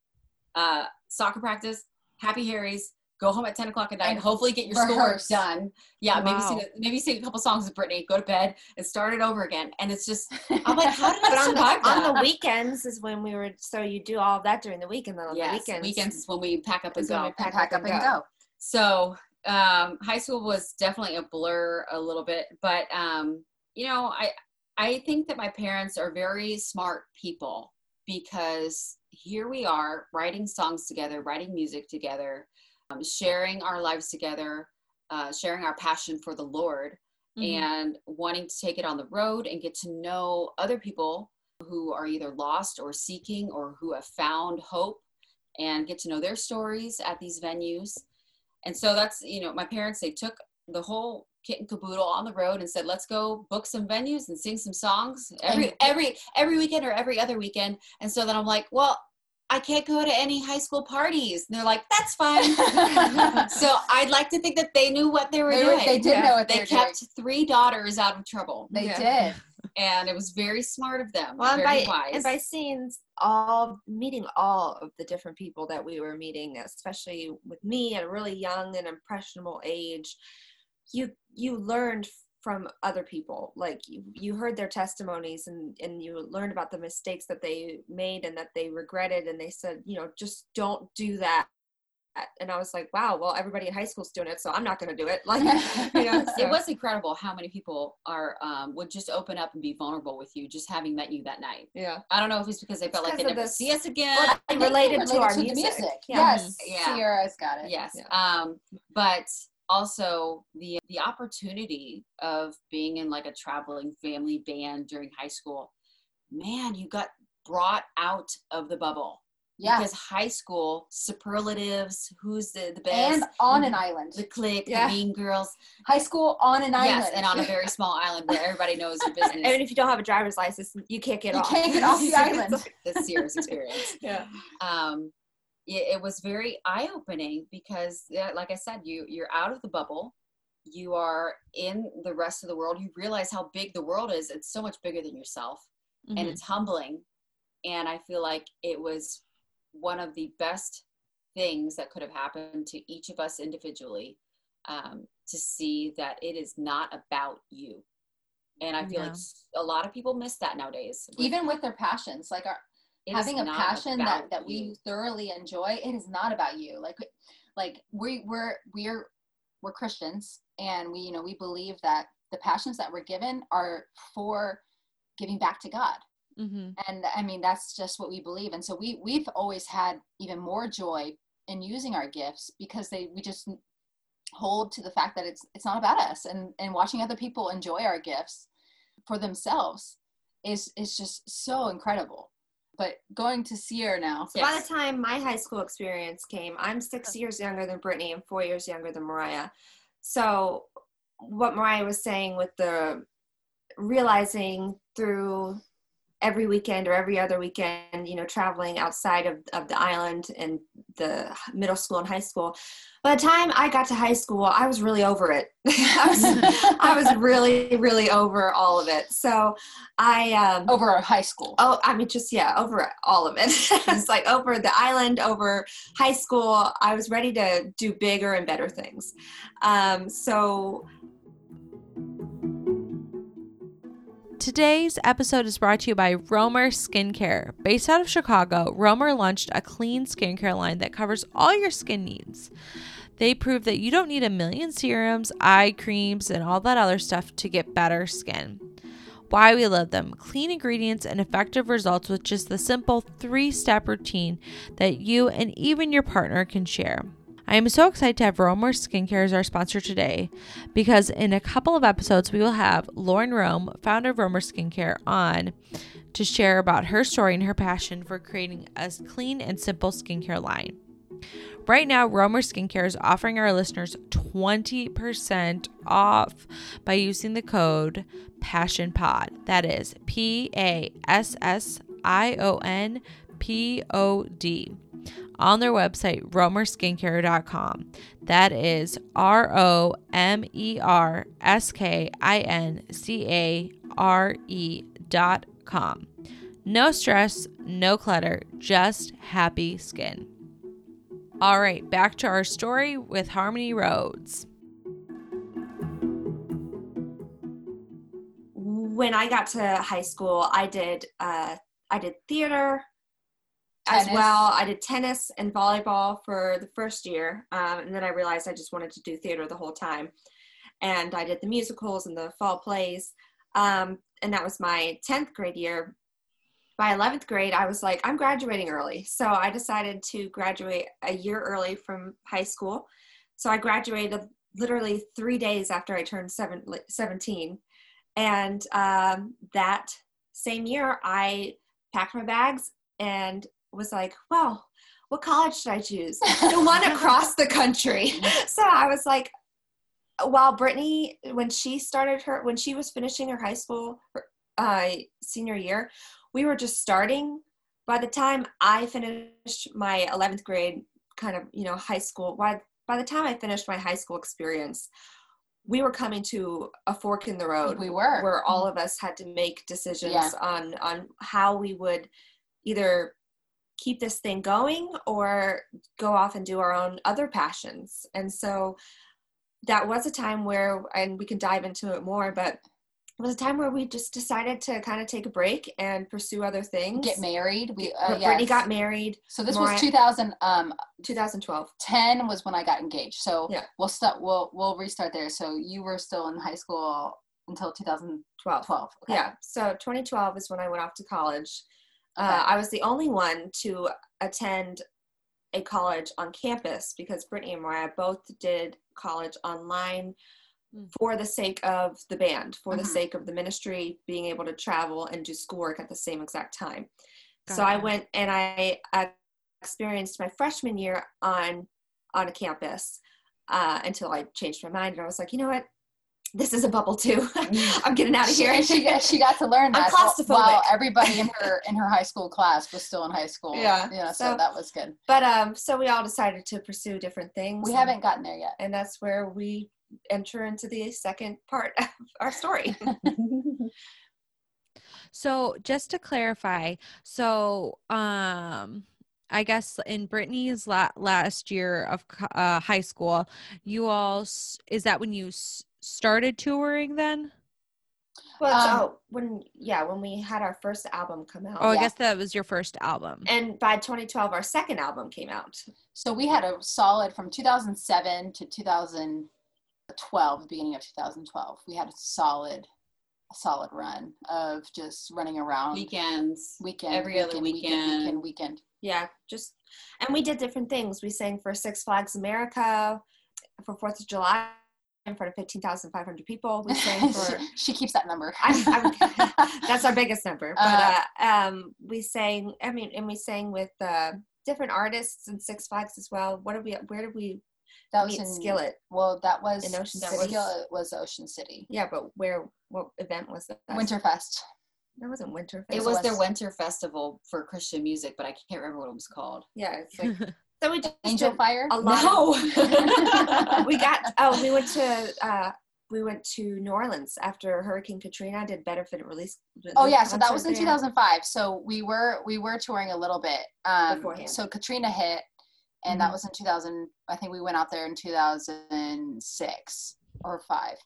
[SPEAKER 2] uh, soccer practice, Happy Harry's. Go home at ten o'clock at night.
[SPEAKER 3] And
[SPEAKER 2] hopefully, get your schoolwork done. Yeah, maybe sing a, maybe sing a couple songs with Brittany. Go to bed and start it over again. And it's just I'm like, how did I
[SPEAKER 4] on
[SPEAKER 2] survive
[SPEAKER 4] the,
[SPEAKER 2] that?
[SPEAKER 4] on the weekends is when we were. So you do all that during the week, and then on
[SPEAKER 2] yes,
[SPEAKER 4] the weekends,
[SPEAKER 2] weekends is when we pack up and go.
[SPEAKER 4] pack,
[SPEAKER 3] pack up and go.
[SPEAKER 2] so um, high school was definitely a blur a little bit but um, you know i i think that my parents are very smart people because here we are writing songs together writing music together um, sharing our lives together uh, sharing our passion for the lord
[SPEAKER 1] Mhm.
[SPEAKER 2] and wanting to take it on the road and get to know other people who are either lost or seeking or who have found hope and get to know their stories at these venues. And so that's, you know, my parents, they took the whole kit and caboodle on the road and said, let's go book some venues and sing some songs every, every, every weekend or every other weekend. And so then I'm like, well, I can't go to any high school parties. And they're like, that's fine. so I'd like to think that they knew what they were
[SPEAKER 3] They,
[SPEAKER 2] doing.
[SPEAKER 3] they did
[SPEAKER 4] Yeah.
[SPEAKER 3] know what they,
[SPEAKER 2] They
[SPEAKER 3] were
[SPEAKER 2] kept three daughters out of trouble.
[SPEAKER 3] They
[SPEAKER 4] Yeah.
[SPEAKER 3] did.
[SPEAKER 2] And it was very smart of them.
[SPEAKER 4] Well, and by
[SPEAKER 2] wise.
[SPEAKER 4] and by seeing all meeting all of the different people that we were meeting, especially with me at a really young and impressionable age, you you learned from other people. Like you you heard their testimonies and and you learned about the mistakes that they made and that they regretted, and they said, you know, just don't do that. And I was like, wow, well, everybody in high school's doing it, so I'm not going to do it. Like, you know, so-
[SPEAKER 2] it was incredible how many people are um, would just open up and be vulnerable with you just having met you that night.
[SPEAKER 4] yeah.
[SPEAKER 2] I don't know if it's because they felt like
[SPEAKER 4] It's
[SPEAKER 2] they
[SPEAKER 4] 'cause of
[SPEAKER 2] never
[SPEAKER 4] the-
[SPEAKER 2] see us again.
[SPEAKER 4] Well, they
[SPEAKER 3] And they
[SPEAKER 4] related to
[SPEAKER 3] relate
[SPEAKER 4] our
[SPEAKER 3] the
[SPEAKER 4] music. Yeah.
[SPEAKER 3] Yes.
[SPEAKER 2] Yeah.
[SPEAKER 3] Sierra's got it.
[SPEAKER 2] yes,
[SPEAKER 4] Yeah.
[SPEAKER 2] um, but also the the opportunity of being in like a traveling family band during high school. Man, you got brought out of the bubble
[SPEAKER 3] Yeah.
[SPEAKER 2] because high school superlatives. Who's the the best?
[SPEAKER 3] And on an island.
[SPEAKER 2] the clique,
[SPEAKER 4] Yeah.
[SPEAKER 2] the mean girls.
[SPEAKER 3] High school on an island.
[SPEAKER 2] And on a very small island where everybody knows your business.
[SPEAKER 4] And if you don't have a driver's license, you can't get
[SPEAKER 3] You
[SPEAKER 4] off.
[SPEAKER 3] can't get off the island.
[SPEAKER 4] like-
[SPEAKER 2] the Sears experience.
[SPEAKER 4] yeah.
[SPEAKER 2] Um, it, it was very eye opening because, yeah, like I said, you you're out of the bubble. You are in the rest of the world. You realize how big the world is. It's so much bigger than yourself, and
[SPEAKER 1] Mhm.
[SPEAKER 2] it's humbling. And I feel like it was one of the best things that could have happened to each of us individually um, to see that it is not about you. And I feel
[SPEAKER 1] Yeah.
[SPEAKER 2] like a lot of people miss that nowadays.
[SPEAKER 3] Even with their passions, like our having a passion that, that we
[SPEAKER 2] you.
[SPEAKER 3] thoroughly enjoy, it is not about you. Like like we we're we're we're Christians and we you know we believe that the passions that we're given are for giving back to God.
[SPEAKER 1] Mhm.
[SPEAKER 3] and i mean that's just what we believe. And so we we've always had even more joy in using our gifts because they we just hold to the fact that it's it's not about us. And and watching other people enjoy our gifts for themselves is is just so incredible. But going to Sierra now.
[SPEAKER 4] So by the time my high school experience came, I'm six years younger than Brittany and four years younger than Mariah. So what Mariah was saying with the realizing through every weekend or every other weekend, you know, traveling outside of, of the island and the middle school and high school. By the time I got to high school, I was really over it. I was I was really, really over all of it. So I um
[SPEAKER 3] over high school
[SPEAKER 4] Oh, I mean, just yeah, over all of it. it's like over the island, over high school. I was ready to do bigger and better things. Um, so
[SPEAKER 1] Today's episode is brought to you by Romer Skincare. Based out of Chicago, Romer launched a clean skincare line that covers all your skin needs. They prove that you don't need a million serums, eye creams, and all that other stuff to get better skin. Why we love them clean ingredients and effective results with just the simple three step routine that you and even your partner can share. I am so excited to have Romer Skincare as our sponsor today because in a couple of episodes, we will have Lauren Rome, founder of Romer Skincare, on to share about her story and her passion for creating a clean and simple skincare line. Right now, Romer Skincare is offering our listeners 20% off by using the code PASSIONPOD. That is P A S S I O N P O D on their website, romerskincare.com. That is R O M E R S K I N C A R E.com. No stress, no clutter, just happy skin. All right, back to our story with Harmony Roads.
[SPEAKER 4] When I got to high school, I did uh, I did theater as well. I did tennis and volleyball for the first year, um, and then I realized I just wanted to do theater the whole time. And I did the musicals and the fall plays, um, and that was my tenth grade year. By eleventh grade, I was like, I'm graduating early, so I decided to graduate a year early from high school. So I graduated literally three days after I turned seven, 17. And um, that same year, I packed my bags and was like, well, what college should I choose? the one across the country. So I was like, while Brittany, when she started her, when she was finishing her high school uh, senior year, we were just starting. By the time I finished my 11th grade, kind of, you know, high school, by, by the time I finished my high school experience, we were coming to a fork in the road.
[SPEAKER 3] We were.
[SPEAKER 4] Where all of us had to make decisions
[SPEAKER 3] Yeah.
[SPEAKER 4] on on how we would either keep this thing going or go off and do our own other passions. And so that was a time where and we can dive into it more, but it was a time where we just decided to kind of take a break and pursue other things.
[SPEAKER 3] Get married. We uh,
[SPEAKER 4] Brittany
[SPEAKER 3] yes.
[SPEAKER 4] got married
[SPEAKER 3] So this
[SPEAKER 4] Mariah-
[SPEAKER 3] was 2000. Um,
[SPEAKER 4] 2012.
[SPEAKER 3] 10 was when I got engaged. So
[SPEAKER 4] Yeah.
[SPEAKER 3] we'll start. We'll we'll restart there. So you were still in high school until 2012.
[SPEAKER 4] 12.
[SPEAKER 3] Okay.
[SPEAKER 4] Yeah. So 2012 is when I went off to college. Uh, I was the only one to attend a college on campus because Brittany and Mariah both did college online
[SPEAKER 1] Mm.
[SPEAKER 4] for the sake of the band, for the
[SPEAKER 3] Mhm.
[SPEAKER 4] sake of the ministry, being able to travel and do schoolwork at the same exact time. So I went and I, I experienced my freshman year on on a campus uh, until I changed my mind and I was like, you know what, this is a bubble too. I'm getting out of here.
[SPEAKER 3] and she, got- she got to learn
[SPEAKER 4] I'm
[SPEAKER 3] that while- everybody in her in her high school class was still in high school.
[SPEAKER 4] Yeah,
[SPEAKER 3] You know, so,
[SPEAKER 4] so-
[SPEAKER 3] that was good.
[SPEAKER 4] but um, so we all decided to pursue different things.
[SPEAKER 3] We
[SPEAKER 4] and-
[SPEAKER 3] haven't gotten there yet.
[SPEAKER 4] and that's where we enter into the second part of our story.
[SPEAKER 1] So just to clarify, so um I guess in Brittany's la- last year of uh, high school, you all is that when you s- started touring then?
[SPEAKER 4] well,
[SPEAKER 3] Um,
[SPEAKER 4] so when yeah, when we had our first album come out,
[SPEAKER 1] Oh, I
[SPEAKER 3] yeah.
[SPEAKER 1] guess that was your first album.
[SPEAKER 4] and by 2012, our second album came out.
[SPEAKER 3] So we had a solid from 2007 to 2012, the beginning of 2012. We had a solid, a solid run of just running around
[SPEAKER 2] Weekends.
[SPEAKER 3] weekend,
[SPEAKER 2] every other
[SPEAKER 3] weekend, weekend,
[SPEAKER 2] weekend.
[SPEAKER 3] weekend, weekend.
[SPEAKER 4] Yeah, just and we did different things. We sang for Six Flags America for Fourth of July in front of 15,500 people. We sang for
[SPEAKER 3] she, she keeps that number.
[SPEAKER 4] I'm, I'm, that's our biggest number. But
[SPEAKER 3] Uh,
[SPEAKER 4] uh, um, we sang. I mean, and we sang with uh, different artists and Six Flags as well. What did we? Where did we
[SPEAKER 3] that was in
[SPEAKER 4] Skillet?
[SPEAKER 3] Well, that was
[SPEAKER 4] in Ocean City.
[SPEAKER 3] Skillet was Ocean City.
[SPEAKER 4] Yeah, but where? What event was that?
[SPEAKER 3] Winterfest.
[SPEAKER 4] That wasn't Winterfest.
[SPEAKER 2] It
[SPEAKER 3] It
[SPEAKER 2] was their winter festival for Christian music, but I can't remember what it was called.
[SPEAKER 4] Yeah, it's like so we just
[SPEAKER 3] Angel
[SPEAKER 4] did
[SPEAKER 3] Fire.
[SPEAKER 4] a lot.
[SPEAKER 2] No.
[SPEAKER 4] of- we got. Oh, we went to. Uh, we went to New Orleans after Hurricane Katrina. Did Better benefit release.
[SPEAKER 3] Oh yeah, so that was in
[SPEAKER 4] there.
[SPEAKER 3] 2005. So we were we were touring a little bit. Um,
[SPEAKER 4] Beforehand.
[SPEAKER 3] so Katrina hit, and that was in 2000. I think we went out there in 2006 or five,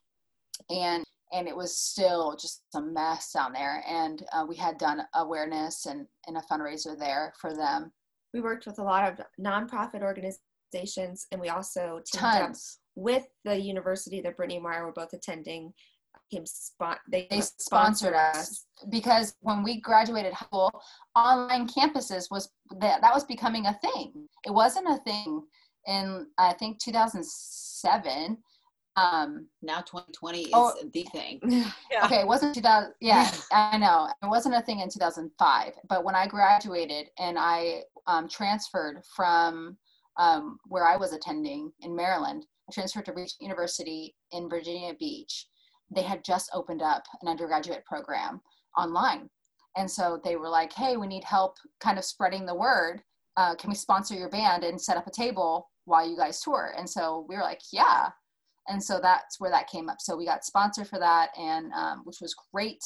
[SPEAKER 3] and and it was still just a mess down there. And uh, we had done awareness and, and a fundraiser there for them.
[SPEAKER 4] We worked with a lot of nonprofit organizations, and we also teamed up with the university that Brittany and Mara were both attending. Came spot they,
[SPEAKER 3] They sponsored us because when we graduated high school, online campuses was that that was becoming a thing. It wasn't a thing in I think 2007. Um,
[SPEAKER 2] Now 2020 is
[SPEAKER 3] Oh.
[SPEAKER 2] the thing.
[SPEAKER 1] Yeah.
[SPEAKER 3] Okay, it wasn't 2000. Yeah, I know. It wasn't a thing in 2005. But when I graduated and I um, transferred from um, where I was attending in Maryland, I transferred to Regent University in Virginia Beach. They had just opened up an undergraduate program online. And so they were like, hey, we need help kind of spreading the word. Uh, can we sponsor your band and set up a table while you guys tour? And so we were like, yeah and so that's where that came up. So we got sponsored for that and um, which was great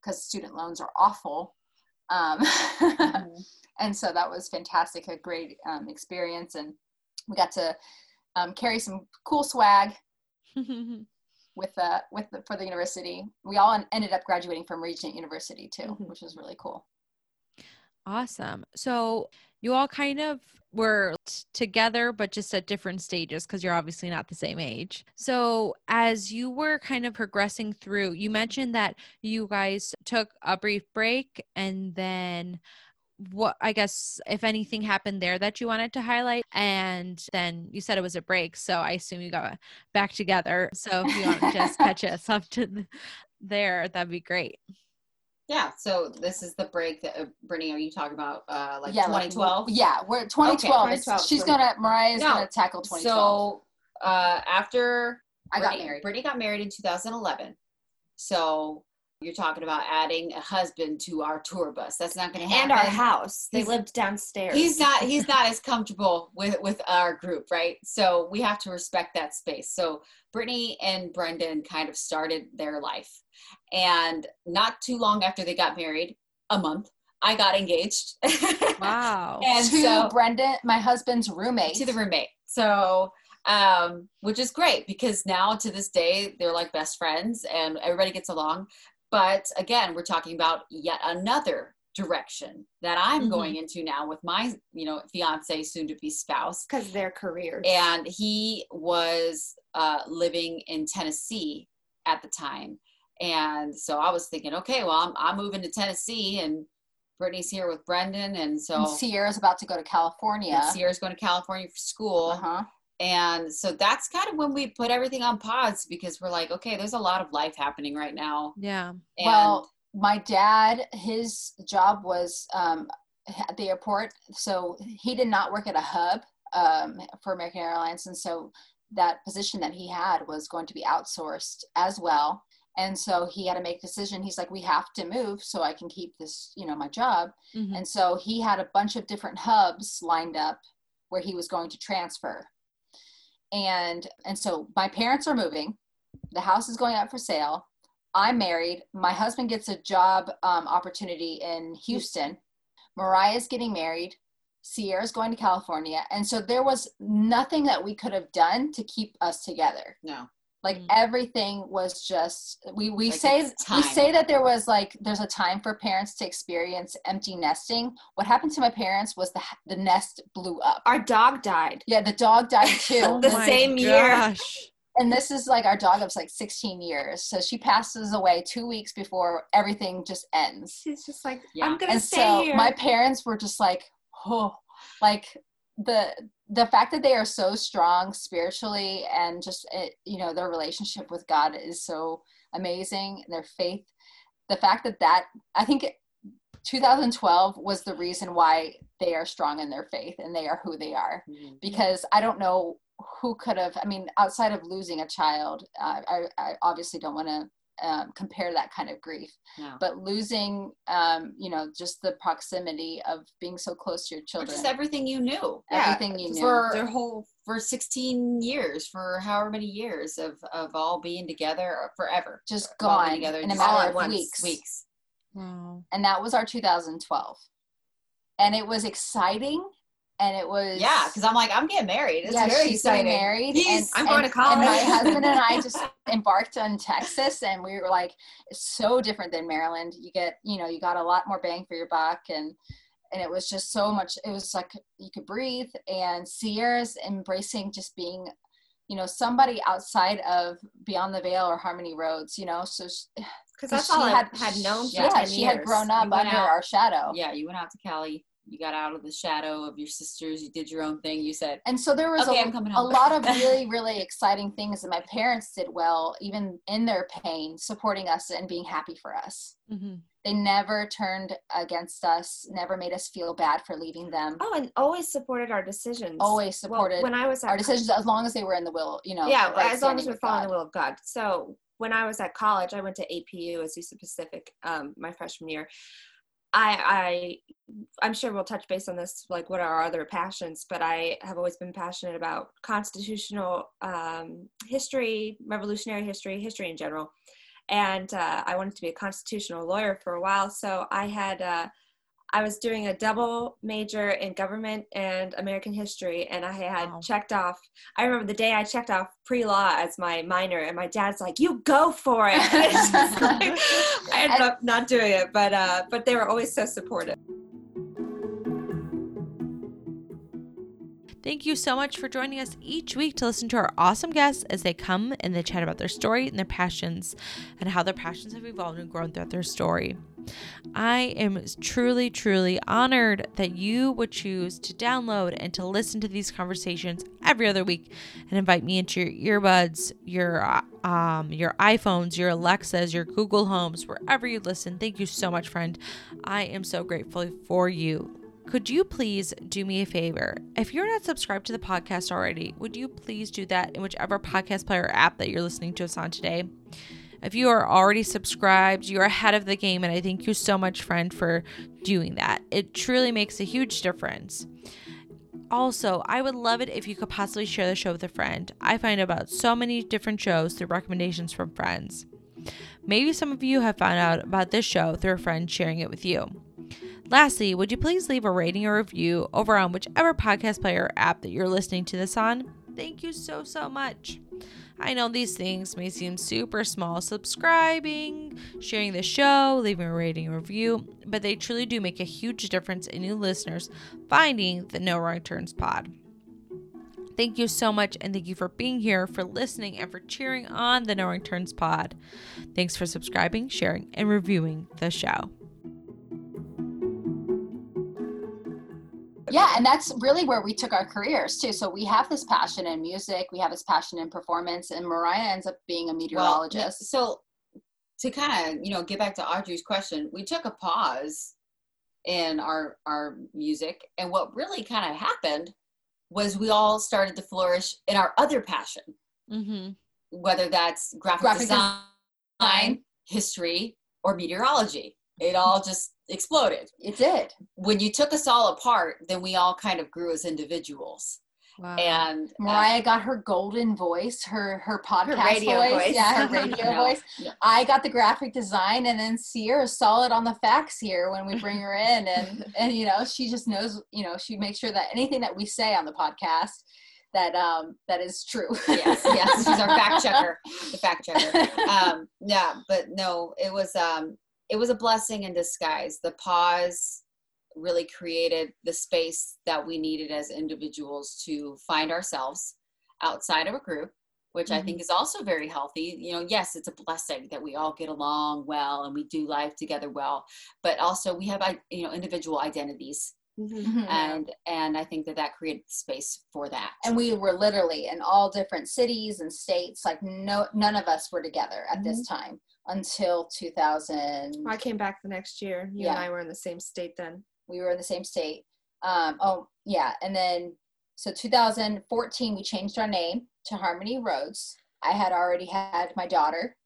[SPEAKER 3] because student loans are awful. Um, and so that was fantastic a great um, experience and we got to um, carry some cool swag with uh, with the, for the university. We all ended up graduating from regent university too
[SPEAKER 4] Mhm.
[SPEAKER 3] which was really cool.
[SPEAKER 1] Awesome. So you all kind of were together, but just at different stages because you're obviously not the same age. So as you were kind of progressing through, you mentioned that you guys took a brief break and then what I guess if anything happened there that you wanted to highlight? And then you said it was a break so I assume you got back together. So if you want to just catch us up to th- there that'd be great
[SPEAKER 2] Yeah. So this is the break that uh, Brittany, are you talking about? Uh, like
[SPEAKER 3] yeah
[SPEAKER 2] 2012?
[SPEAKER 3] like, yeah we're 2012 It's-
[SPEAKER 4] 2012,
[SPEAKER 3] she's
[SPEAKER 4] 20.
[SPEAKER 3] gonna mariah's
[SPEAKER 2] No.
[SPEAKER 3] gonna tackle 2012
[SPEAKER 2] So uh, after
[SPEAKER 3] i got married
[SPEAKER 2] Brittany got married in 2011. So you're talking about adding a husband to our tour bus. That's not going to happen.
[SPEAKER 4] and our house. They
[SPEAKER 2] He's-
[SPEAKER 4] lived downstairs.
[SPEAKER 2] He's not. He's not as comfortable with with our group, right? So we have to respect that space. So Brittany and Brendan kind of started their life, and not too long after they got married, a month, I got engaged.
[SPEAKER 1] wow
[SPEAKER 2] and
[SPEAKER 3] to
[SPEAKER 2] so
[SPEAKER 3] Brendan, my husband's roommate.
[SPEAKER 2] to the roommate. So, um, which is great because now to this day they're like best friends and everybody gets along. But again, we're talking about yet another direction that I'm
[SPEAKER 1] Mhm.
[SPEAKER 2] going into now with my, you know, fiance, soon to be spouse.
[SPEAKER 4] because their careers.
[SPEAKER 2] And he was uh, living in Tennessee at the time. And so I was thinking, okay, well, I'm, I'm moving to Tennessee and Brittany's here with Brendan. And so
[SPEAKER 3] and Sierra's about to go to California.
[SPEAKER 2] Sierra's going to California for school.
[SPEAKER 3] Uh-huh.
[SPEAKER 2] And so that's kind of when we put everything on pause because we're like, okay, there's a lot of life happening right now.
[SPEAKER 1] yeah
[SPEAKER 2] And
[SPEAKER 3] Well, my dad, his job was um, at the airport, so he did not work at a hub um, for American Airlines, and so that position that he had was going to be outsourced as well. And so he had to make a decision. He's like, we have to move so I can keep this, you know, my job.
[SPEAKER 1] Mhm.
[SPEAKER 3] And so he had a bunch of different hubs lined up where he was going to transfer. And and so my parents are moving. The house is going up for sale. I'm married. My husband gets a job um, opportunity in Houston. Mariah's getting married. Sierra's going to California. And so there was nothing that we could have done to keep us together
[SPEAKER 2] no,
[SPEAKER 3] like
[SPEAKER 1] Mm.
[SPEAKER 3] everything was just we we
[SPEAKER 2] Like
[SPEAKER 3] say we say that there was like there's a time for parents to experience empty nesting what happened to my parents was the the nest blew up
[SPEAKER 4] our dog died.
[SPEAKER 3] yeah the dog died too
[SPEAKER 4] The
[SPEAKER 1] my
[SPEAKER 4] same year.
[SPEAKER 3] and this is like our dog of like 16 years so she passes away two weeks before everything just ends
[SPEAKER 4] She's just like,
[SPEAKER 2] Yeah.
[SPEAKER 4] I'm gonna
[SPEAKER 3] and
[SPEAKER 4] stay
[SPEAKER 3] so
[SPEAKER 4] here.
[SPEAKER 3] my parents were just like oh like the the fact that they are so strong spiritually and just it, you know their relationship with god is so amazing their faith the fact that that i think 2012 was the reason why they are strong in their faith and they are who they are
[SPEAKER 2] Mhm.
[SPEAKER 3] because i don't know who could have i mean outside of losing a child uh, I, I obviously don't want to um, compare that kind of grief
[SPEAKER 2] no.
[SPEAKER 3] but losing um, you know just the proximity of being so close to your
[SPEAKER 2] Or
[SPEAKER 3] children
[SPEAKER 2] just everything you knew
[SPEAKER 4] Yeah,
[SPEAKER 3] everything you knew
[SPEAKER 2] for
[SPEAKER 4] Their whole
[SPEAKER 2] for 16 years, for however many years of of all being together forever,
[SPEAKER 3] just
[SPEAKER 2] of being
[SPEAKER 3] gone
[SPEAKER 2] together
[SPEAKER 3] in a
[SPEAKER 2] just
[SPEAKER 4] all
[SPEAKER 3] matter of
[SPEAKER 4] once.
[SPEAKER 3] weeks
[SPEAKER 2] weeks.
[SPEAKER 1] Wow.
[SPEAKER 3] and that was our 2012 and it was exciting and it was
[SPEAKER 2] Yeah, because I'm like, I'm getting married. It's
[SPEAKER 3] yeah,
[SPEAKER 2] very
[SPEAKER 3] she's
[SPEAKER 2] exciting.
[SPEAKER 3] getting married. And,
[SPEAKER 4] I'm going
[SPEAKER 3] and-
[SPEAKER 4] to college.
[SPEAKER 3] And my husband and I just embarked on Texas, and we were like, it's so different than Maryland. You get, you know, you got a lot more bang for your buck, and and it was just so much. It was like you could breathe, and Sierra's embracing just being, you know, somebody outside of Beyond the Veil or Harmony Roads. You know, so
[SPEAKER 4] because that's all
[SPEAKER 3] had-
[SPEAKER 4] I had known
[SPEAKER 3] yeah,
[SPEAKER 4] 10
[SPEAKER 3] she had grown up under
[SPEAKER 2] out-
[SPEAKER 3] our shadow.
[SPEAKER 2] Yeah, you went out to Cali. You got out of the shadow of your sisters. You did your own thing. You said,
[SPEAKER 3] And so there was
[SPEAKER 2] Okay,
[SPEAKER 3] a,
[SPEAKER 2] I'm coming
[SPEAKER 3] a lot of really, really exciting things that my parents did well, even in their pain, supporting us and being happy for us.
[SPEAKER 1] Mm-hmm.
[SPEAKER 3] They never turned against us, never made us feel bad for leaving them.
[SPEAKER 4] Oh, and always supported our decisions.
[SPEAKER 3] Always
[SPEAKER 4] Well,
[SPEAKER 3] supported
[SPEAKER 4] when I was at
[SPEAKER 3] our decisions as long as they were in the will, you know.
[SPEAKER 4] yeah,
[SPEAKER 3] right
[SPEAKER 4] as long as we're following the will of God. So when I was at college, I went to APU, Azusa Pacific, um, my freshman year. I, I, I'm sure we'll touch base on this, like what are our other passions, but I have always been passionate about constitutional um, history, revolutionary history, history in general. And uh, I wanted to be a constitutional lawyer for a while. So I had, uh, I was doing a double major in government and American history, and I had
[SPEAKER 1] Wow.
[SPEAKER 4] checked off. I remember the day I checked off pre-law as my minor, and my dad's like, "You go for it." Like, I ended up not doing it, but uh, but they were always so supportive.
[SPEAKER 1] Thank you so much for joining us each week to listen to our awesome guests as they come and they chat about their story and their passions and how their passions have evolved and grown throughout their story. I am truly, truly honored that you would choose to download and to listen to these conversations every other week and invite me into your earbuds, your um, your iPhones, your Alexas, your Google Homes, wherever you listen. Thank you so much, friend. I am so grateful for you. Could you please do me a favor? If you're not subscribed to the podcast already, would you please do that in whichever podcast player app that you're listening to us on today? If you are already subscribed, you're ahead of the game, and I thank you so much, friend, for doing that. It truly makes a huge difference. Also, I would love it if you could possibly share the show with a friend. I find about so many different shows through recommendations from friends. Maybe some of you have found out about this show through a friend sharing it with you. Lastly, would you please leave a rating or review over on whichever podcast player app that you're listening to this on? Thank you so, so much. I know these things may seem super small subscribing, sharing the show, leaving a rating or review, but they truly do make a huge difference in new listeners finding the No Wrong Turns pod. Thank you so much, and thank you for being here, for listening, and for cheering on the No Wrong Turns pod. Thanks for subscribing, sharing, and reviewing the show.
[SPEAKER 3] Yeah, and that's really where we took our careers too. So we have this passion in music, we have this passion in performance, and Mariah ends up being a
[SPEAKER 2] Well,
[SPEAKER 3] meteorologist.
[SPEAKER 2] so to kind of you know get back to Audrey's question, we took a pause in our our music, and what really kind of happened was we all started to flourish in our other passion,
[SPEAKER 1] Mm-hmm.
[SPEAKER 2] whether that's graphic,
[SPEAKER 3] Graphic
[SPEAKER 2] design,
[SPEAKER 3] design.
[SPEAKER 2] history, or meteorology. It all just exploded.
[SPEAKER 3] it did.
[SPEAKER 2] When you took us all apart, then we all kind of grew as individuals.
[SPEAKER 1] Wow.
[SPEAKER 2] And uh,
[SPEAKER 3] Mariah got her golden voice, her her podcast
[SPEAKER 4] radio
[SPEAKER 3] voice.
[SPEAKER 4] voice.
[SPEAKER 3] Yeah, her radio
[SPEAKER 2] Yeah.
[SPEAKER 3] voice.
[SPEAKER 2] Yeah.
[SPEAKER 3] I got the graphic design, and then Sierra solid on the facts here when we bring her in, and and you know she just knows. You know she makes sure that anything that we say on the podcast that um that is true.
[SPEAKER 2] yes, yes, she's our fact checker, the fact checker. Um, yeah, but no, it was um, it was a blessing in disguise. The pause really created the space that we needed as individuals to find ourselves outside of a group, which I think mm-hmm. is also very healthy. You know, yes, it's a blessing that we all get along well and we do life together well, but also we have I- you know individual identities,
[SPEAKER 3] Mhm.
[SPEAKER 2] and and I think that that created space for that.
[SPEAKER 3] and we were literally in all different cities and states. Like no, none of us were together at this mm-hmm. time until 2000.
[SPEAKER 4] I came back the next year. You
[SPEAKER 3] Yeah.
[SPEAKER 4] and I were in the same state then.
[SPEAKER 3] we were in the same state. Um, oh yeah, and then so 2014 we changed our name to Harmony Roads. I had already had my daughter,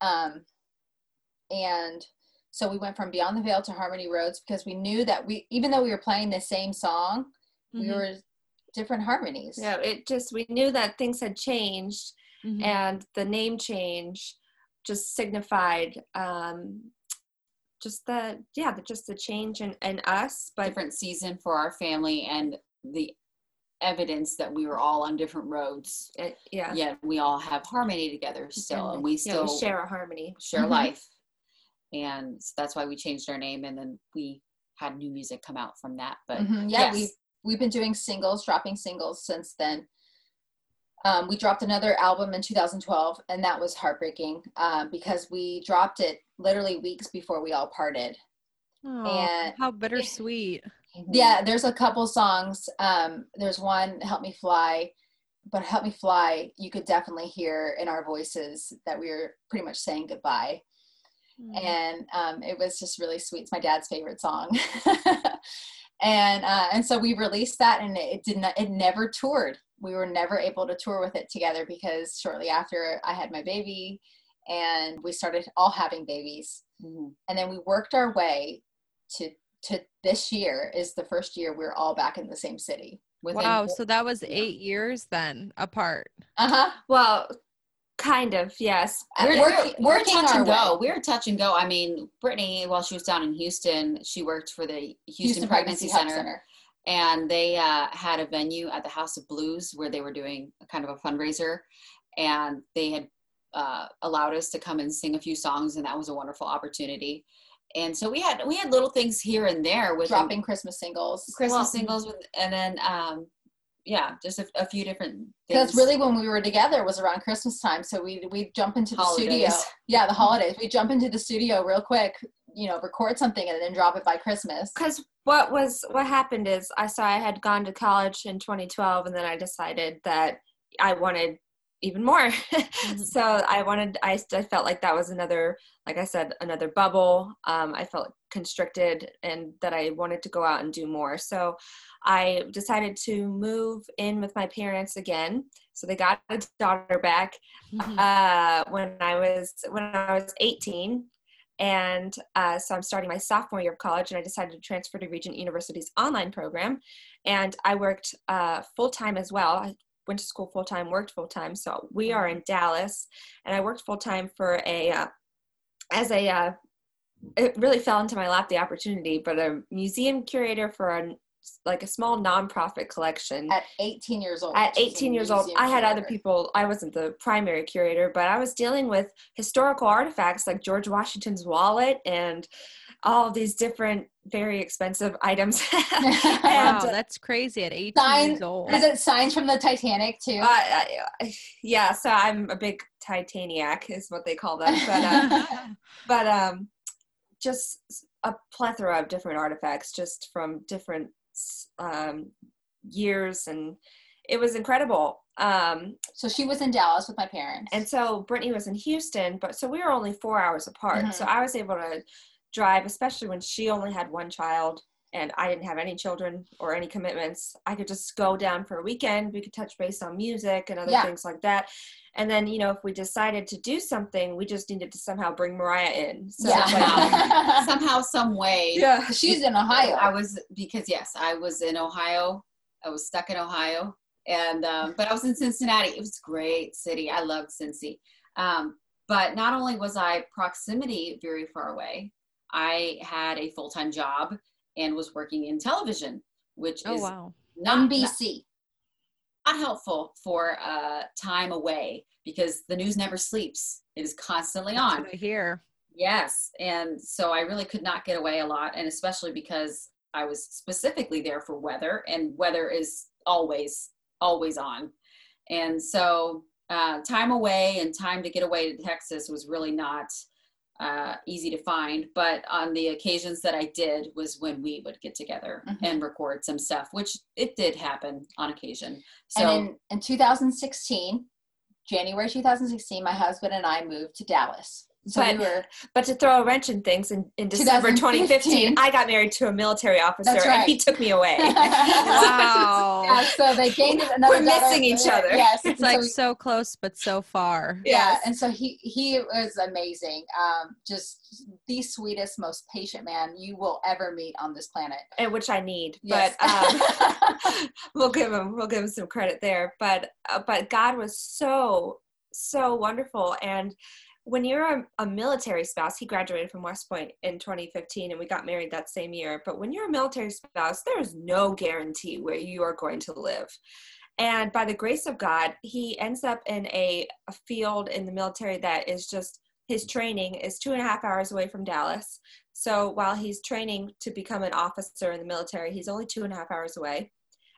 [SPEAKER 3] um, and so we went from Beyond the Veil to Harmony Roads because we knew that we, even though we were playing the same song, we
[SPEAKER 1] Mhm.
[SPEAKER 3] were different harmonies.
[SPEAKER 4] Yeah, it just we knew that things had changed,
[SPEAKER 1] Mhm.
[SPEAKER 4] and the name change just signified um, just the yeah, the, just the change in, in us. But
[SPEAKER 2] different season for our family and the evidence that we were all on different roads.
[SPEAKER 4] It- yeah.
[SPEAKER 2] Yet we all have harmony together still, and we
[SPEAKER 4] yeah,
[SPEAKER 2] still
[SPEAKER 4] we share a harmony.
[SPEAKER 2] share
[SPEAKER 3] Mhm.
[SPEAKER 2] life. And so that's why we changed our name, and then we had new music come out from that. But
[SPEAKER 3] Mhm, Yeah,
[SPEAKER 2] yes.
[SPEAKER 3] we've we've been doing singles, dropping singles since then. Um, we dropped another album in 2012, and that was heartbreaking um, because we dropped it literally weeks before we all parted.
[SPEAKER 1] Oh,
[SPEAKER 3] And-
[SPEAKER 1] how bittersweet.
[SPEAKER 3] Yeah, there's a couple songs. Um, there's one, "Help Me Fly," but "Help Me Fly," you could definitely hear in our voices that we were pretty much saying goodbye.
[SPEAKER 1] Mm.
[SPEAKER 3] and um, it was just really sweet. It's my dad's favorite song, and uh, and so we released that, and it did not. It never toured. We were never able to tour with it together because shortly after I had my baby, and we started all having babies,
[SPEAKER 2] Mhm.
[SPEAKER 3] and then we worked our way to to this year is the first year we're all back in the same city.
[SPEAKER 1] Wow,
[SPEAKER 2] four-
[SPEAKER 1] so that was
[SPEAKER 2] yeah.
[SPEAKER 1] eight years then apart.
[SPEAKER 3] Uh huh.
[SPEAKER 4] Well, kind of, yes.
[SPEAKER 3] We're-
[SPEAKER 2] we're,
[SPEAKER 3] working-
[SPEAKER 2] we're
[SPEAKER 3] working
[SPEAKER 2] touch
[SPEAKER 3] our
[SPEAKER 2] and go.
[SPEAKER 3] way.
[SPEAKER 2] We're touch and go. I mean, Brittany, while she was down in Houston, she worked for the Houston, Pregnancy,
[SPEAKER 3] Health
[SPEAKER 2] Center, and they uh, had a venue at the House of Blues where they were doing a kind of a fundraiser, and they had uh, allowed us to come and sing a few songs, and that was a wonderful opportunity. And so we had we had little things here and there with
[SPEAKER 3] dropping Christmas singles.
[SPEAKER 2] Christmas
[SPEAKER 4] Well-
[SPEAKER 2] singles, with, and then um, yeah, just a, a few different.
[SPEAKER 3] Because really, when we were together was around Christmas time, so we we jump into the studio. Yeah, the holidays. We jump into the studio real quick, you know, record something and then drop it by Christmas.
[SPEAKER 4] Because what was what happened is I saw I had gone to college in 2012, and then I decided that I wanted even more. so I wanted. I, I felt like that was another, like I said, another bubble. Um, I felt constricted, and that I wanted to go out and do more. So I decided to move in with my parents again. So they got a daughter back
[SPEAKER 1] Mm-hmm.
[SPEAKER 4] uh, when I was when I was 18, and uh, so I'm starting my sophomore year of college, and I decided to transfer to Regent University's online program, and I worked uh, full time as well. I went to school full time, worked full time. So we are in Dallas, and I worked full time for a uh, as a uh, it really fell into my lap the opportunity, but a museum curator for a like a small nonprofit collection
[SPEAKER 3] At 18 years old.
[SPEAKER 4] at
[SPEAKER 3] which is a
[SPEAKER 4] 18 years old
[SPEAKER 3] museum
[SPEAKER 4] i had other people i wasn't the primary curator but i was dealing with historical artifacts like george washington's wallet and all of these different very expensive items
[SPEAKER 1] wow,
[SPEAKER 4] and uh,
[SPEAKER 1] that's crazy at 18
[SPEAKER 3] Sign-
[SPEAKER 1] years old.
[SPEAKER 3] Is it signs from the Titanic too?
[SPEAKER 4] uh, I- yeah so i'm a big titaniac is what they call them but uh, but um just a plethora of different artifacts just from different um years and it was incredible um
[SPEAKER 3] so she was in Dallas with my parents.
[SPEAKER 4] And so Brittany was in Houston, but so we were only four hours apart.
[SPEAKER 3] Mhm.
[SPEAKER 4] So I was able to drive, especially when she only had one child and I didn't have any children or any commitments. I could just go down for a weekend. We could touch base on music and other
[SPEAKER 3] Yeah.
[SPEAKER 4] things like that. And then, you know, if we decided to do something, we just needed to somehow bring Mariah in. So
[SPEAKER 3] yeah.
[SPEAKER 4] like-
[SPEAKER 2] somehow, some way.
[SPEAKER 4] yeah.
[SPEAKER 3] She's in Ohio.
[SPEAKER 2] I was because yes, I was in Ohio. I was stuck in Ohio, and um, but I was in Cincinnati. It was a great city. I loved Cincy. Um, but not only was I proximity very far away, I had a full time job and was working in television, which
[SPEAKER 1] oh
[SPEAKER 2] is
[SPEAKER 1] wow.
[SPEAKER 2] not, not not helpful for uh, time away because the news never sleeps. It is constantly
[SPEAKER 1] That's
[SPEAKER 2] on.
[SPEAKER 1] I hear.
[SPEAKER 2] Yes. And so I really could not get away a lot. And especially because I was specifically there for weather, and weather is always, always on. And so uh, time away and time to get away to Texas was really not uh, easy to find. But on the occasions that I did was when we would get together
[SPEAKER 3] Mhm.
[SPEAKER 2] and record some stuff, which it did happen on occasion. So
[SPEAKER 3] and in, in 2016, January 2016, my husband and I moved to Dallas. So
[SPEAKER 4] But-
[SPEAKER 3] we were
[SPEAKER 4] But to throw a wrench in things, in, in December 2015,
[SPEAKER 3] 2015,
[SPEAKER 4] I got married to a military officer
[SPEAKER 3] That's
[SPEAKER 4] and he took me away.
[SPEAKER 1] Wow.
[SPEAKER 3] yeah, so they gained another.
[SPEAKER 4] We're missing each other.
[SPEAKER 3] Yes,
[SPEAKER 1] It's
[SPEAKER 3] and
[SPEAKER 1] like
[SPEAKER 3] so
[SPEAKER 1] so close but so far.
[SPEAKER 3] yeah
[SPEAKER 4] Yes.
[SPEAKER 3] and so he he was amazing um just the sweetest most patient man you will ever meet on this planet
[SPEAKER 4] and which I need.
[SPEAKER 3] Yes.
[SPEAKER 4] But um, we'll give him we'll give him some credit there. But uh, but God was so so wonderful, and when you're a, a, military spouse, he graduated from West Point in 2015 and we got married that same year. But when you're a military spouse, there is no guarantee where you are going to live. And by the grace of God, he ends up in a, a field in the military that is just his training is two and a half hours away from Dallas. So while he's training to become an officer in the military, he's only two and a half hours away.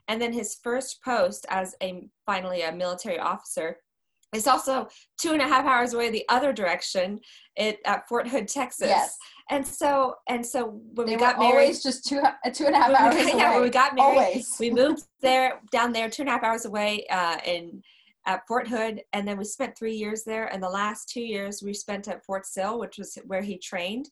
[SPEAKER 4] And then his first post as a finally a military officer it's also two and a half hours away the other direction it, at Fort Hood, Texas.
[SPEAKER 3] Yes.
[SPEAKER 4] And so and so when
[SPEAKER 3] they
[SPEAKER 4] we got married,
[SPEAKER 3] always just two two and a half hours.
[SPEAKER 4] We, yeah,
[SPEAKER 3] away.
[SPEAKER 4] when we got married,
[SPEAKER 3] always.
[SPEAKER 4] we moved there down there two and a half hours away uh, in at Fort Hood, and then we spent three years there. And the last two years we spent at Fort Sill, which was where he trained.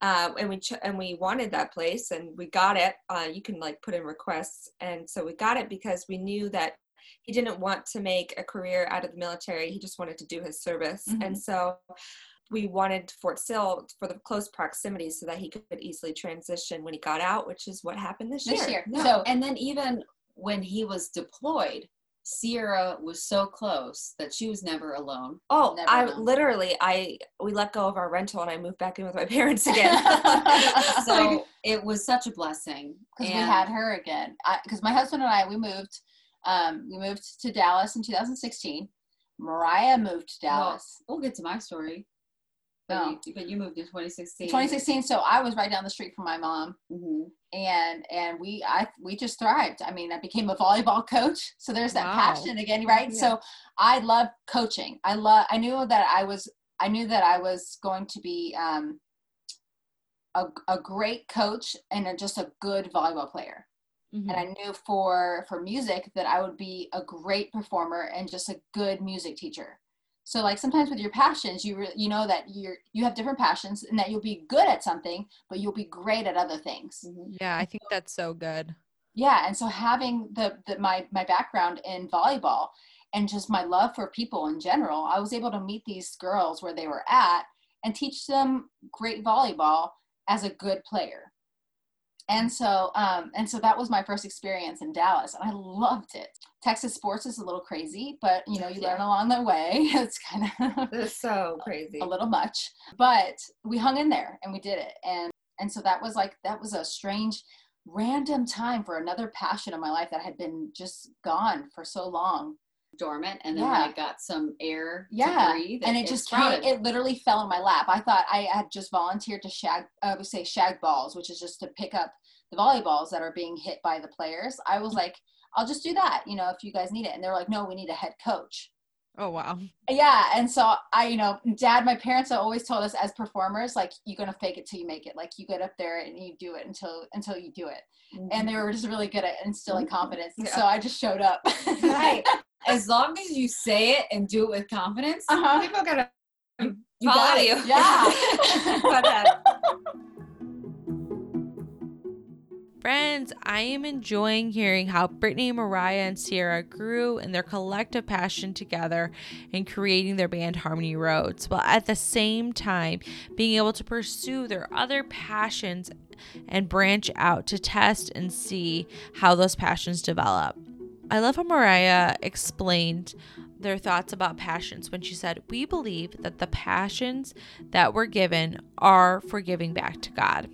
[SPEAKER 4] Uh, and we ch- and we wanted that place, and we got it. Uh, you can like put in requests, and so we got it because we knew that he didn't want to make a career out of the military. He just wanted to do his service. Mm-hmm. And so we wanted Fort Sill for the close proximity so that he could easily transition when he got out, which is what happened this,
[SPEAKER 3] this
[SPEAKER 4] year.
[SPEAKER 3] year.
[SPEAKER 2] No,
[SPEAKER 3] so,
[SPEAKER 2] and then even when he was deployed, Sierra was so close that she was never alone.
[SPEAKER 4] Oh,
[SPEAKER 3] never
[SPEAKER 4] I
[SPEAKER 3] alone.
[SPEAKER 4] literally, I we let go of our rental and I moved back in with my parents again.
[SPEAKER 2] so it was such a blessing
[SPEAKER 3] because we had her again. Because my husband and I, we moved um, we moved to Dallas in 2016. Mariah moved to Dallas.
[SPEAKER 2] Well, we'll get to my story. But,
[SPEAKER 3] no.
[SPEAKER 2] you, but you moved in 2016.
[SPEAKER 3] 2016. So I was right down the street from my mom,
[SPEAKER 2] mm-hmm.
[SPEAKER 3] and and we I we just thrived. I mean, I became a volleyball coach. So there's that wow. passion again, right? Yeah. So I love coaching. I love. I knew that I was. I knew that I was going to be um, a a great coach and a, just a good volleyball player. Mm-hmm. And I knew for for music that I would be a great performer and just a good music teacher. So like sometimes with your passions, you re- you know that you're you have different passions and that you'll be good at something, but you'll be great at other things.
[SPEAKER 1] Mm-hmm. Yeah, I think that's so good.
[SPEAKER 3] Yeah, and so having the, the my my background in volleyball and just my love for people in general, I was able to meet these girls where they were at and teach them great volleyball as a good player and so um, and so that was my first experience in dallas and i loved it. Texas sports is a little crazy but you know you yeah. learn along the way. It's kind of
[SPEAKER 4] it's so crazy.
[SPEAKER 3] a, a little much but we hung in there and we did it. And and so that was like that was a strange random time for another passion of my life that had been just gone for so long
[SPEAKER 2] dormant and then yeah. when it got some air
[SPEAKER 3] yeah
[SPEAKER 2] breathe,
[SPEAKER 3] and it, it just came it literally fell in my lap. I thought i had just volunteered to shag i would say shag balls which is just to pick up the volleyballs that are being hit by the players. I was like i'll just do that you know if you guys need it. And they're like no we need a head coach.
[SPEAKER 1] Oh wow.
[SPEAKER 3] Yeah and so i you know dad my parents have always told us as performers like you're gonna fake it till you make it. Like you get up there and you do it until until you do it. Mm-hmm. and they were just really good at instilling mm-hmm. confidence. Yeah. so i just showed up.
[SPEAKER 2] Right as long as you say it and do it with confidence,
[SPEAKER 3] uh-huh.
[SPEAKER 2] people gotta
[SPEAKER 3] you follow you.
[SPEAKER 2] Yeah.
[SPEAKER 1] Friends, I am enjoying hearing how Brittany, Mariah, and Sierra grew in their collective passion together in creating their band Harmony Roads, while at the same time being able to pursue their other passions and branch out to test and see how those passions develop. I love how Mariah explained their thoughts about passions when she said, We believe that the passions that we're given are for giving back to God.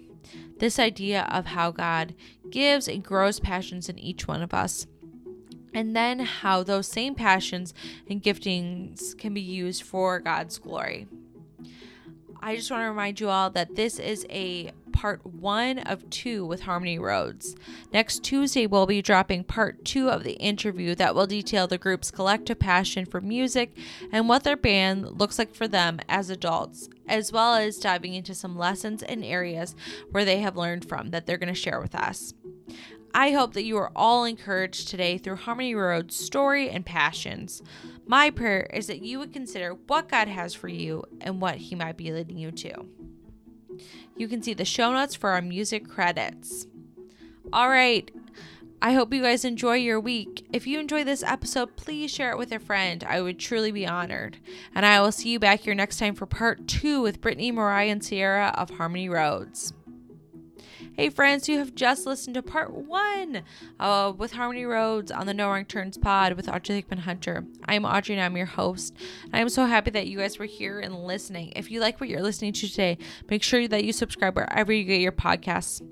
[SPEAKER 1] This idea of how God gives and grows passions in each one of us. And then how those same passions and giftings can be used for God's glory. I just want to remind you all that this is a part one of two with Harmony Roads. Next Tuesday, we'll be dropping part two of the interview that will detail the group's collective passion for music and what their band looks like for them as adults, as well as diving into some lessons and areas where they have learned from that they're going to share with us. I hope that you are all encouraged today through Harmony Road's story and passions. My prayer is that you would consider what God has for you and what He might be leading you to. You can see the show notes for our music credits. All right. I hope you guys enjoy your week. If you enjoy this episode, please share it with a friend. I would truly be honored. And I will see you back here next time for part two with Brittany, Mariah, and Sierra of Harmony Roads. Hey, friends, you have just listened to part one uh, with Harmony Roads on the No Wrong Turns pod with Audrey Hickman Hunter. I'm Audrey and I'm your host. And I'm so happy that you guys were here and listening. If you like what you're listening to today, make sure that you subscribe wherever you get your podcasts.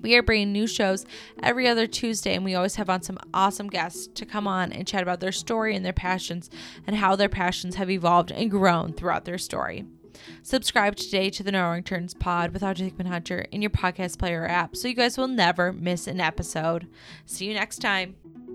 [SPEAKER 1] We are bringing new shows every other Tuesday, and we always have on some awesome guests to come on and chat about their story and their passions and how their passions have evolved and grown throughout their story. Subscribe today to the No Turns pod with Audrey Hickman Hunter in your podcast player app so you guys will never miss an episode. See you next time.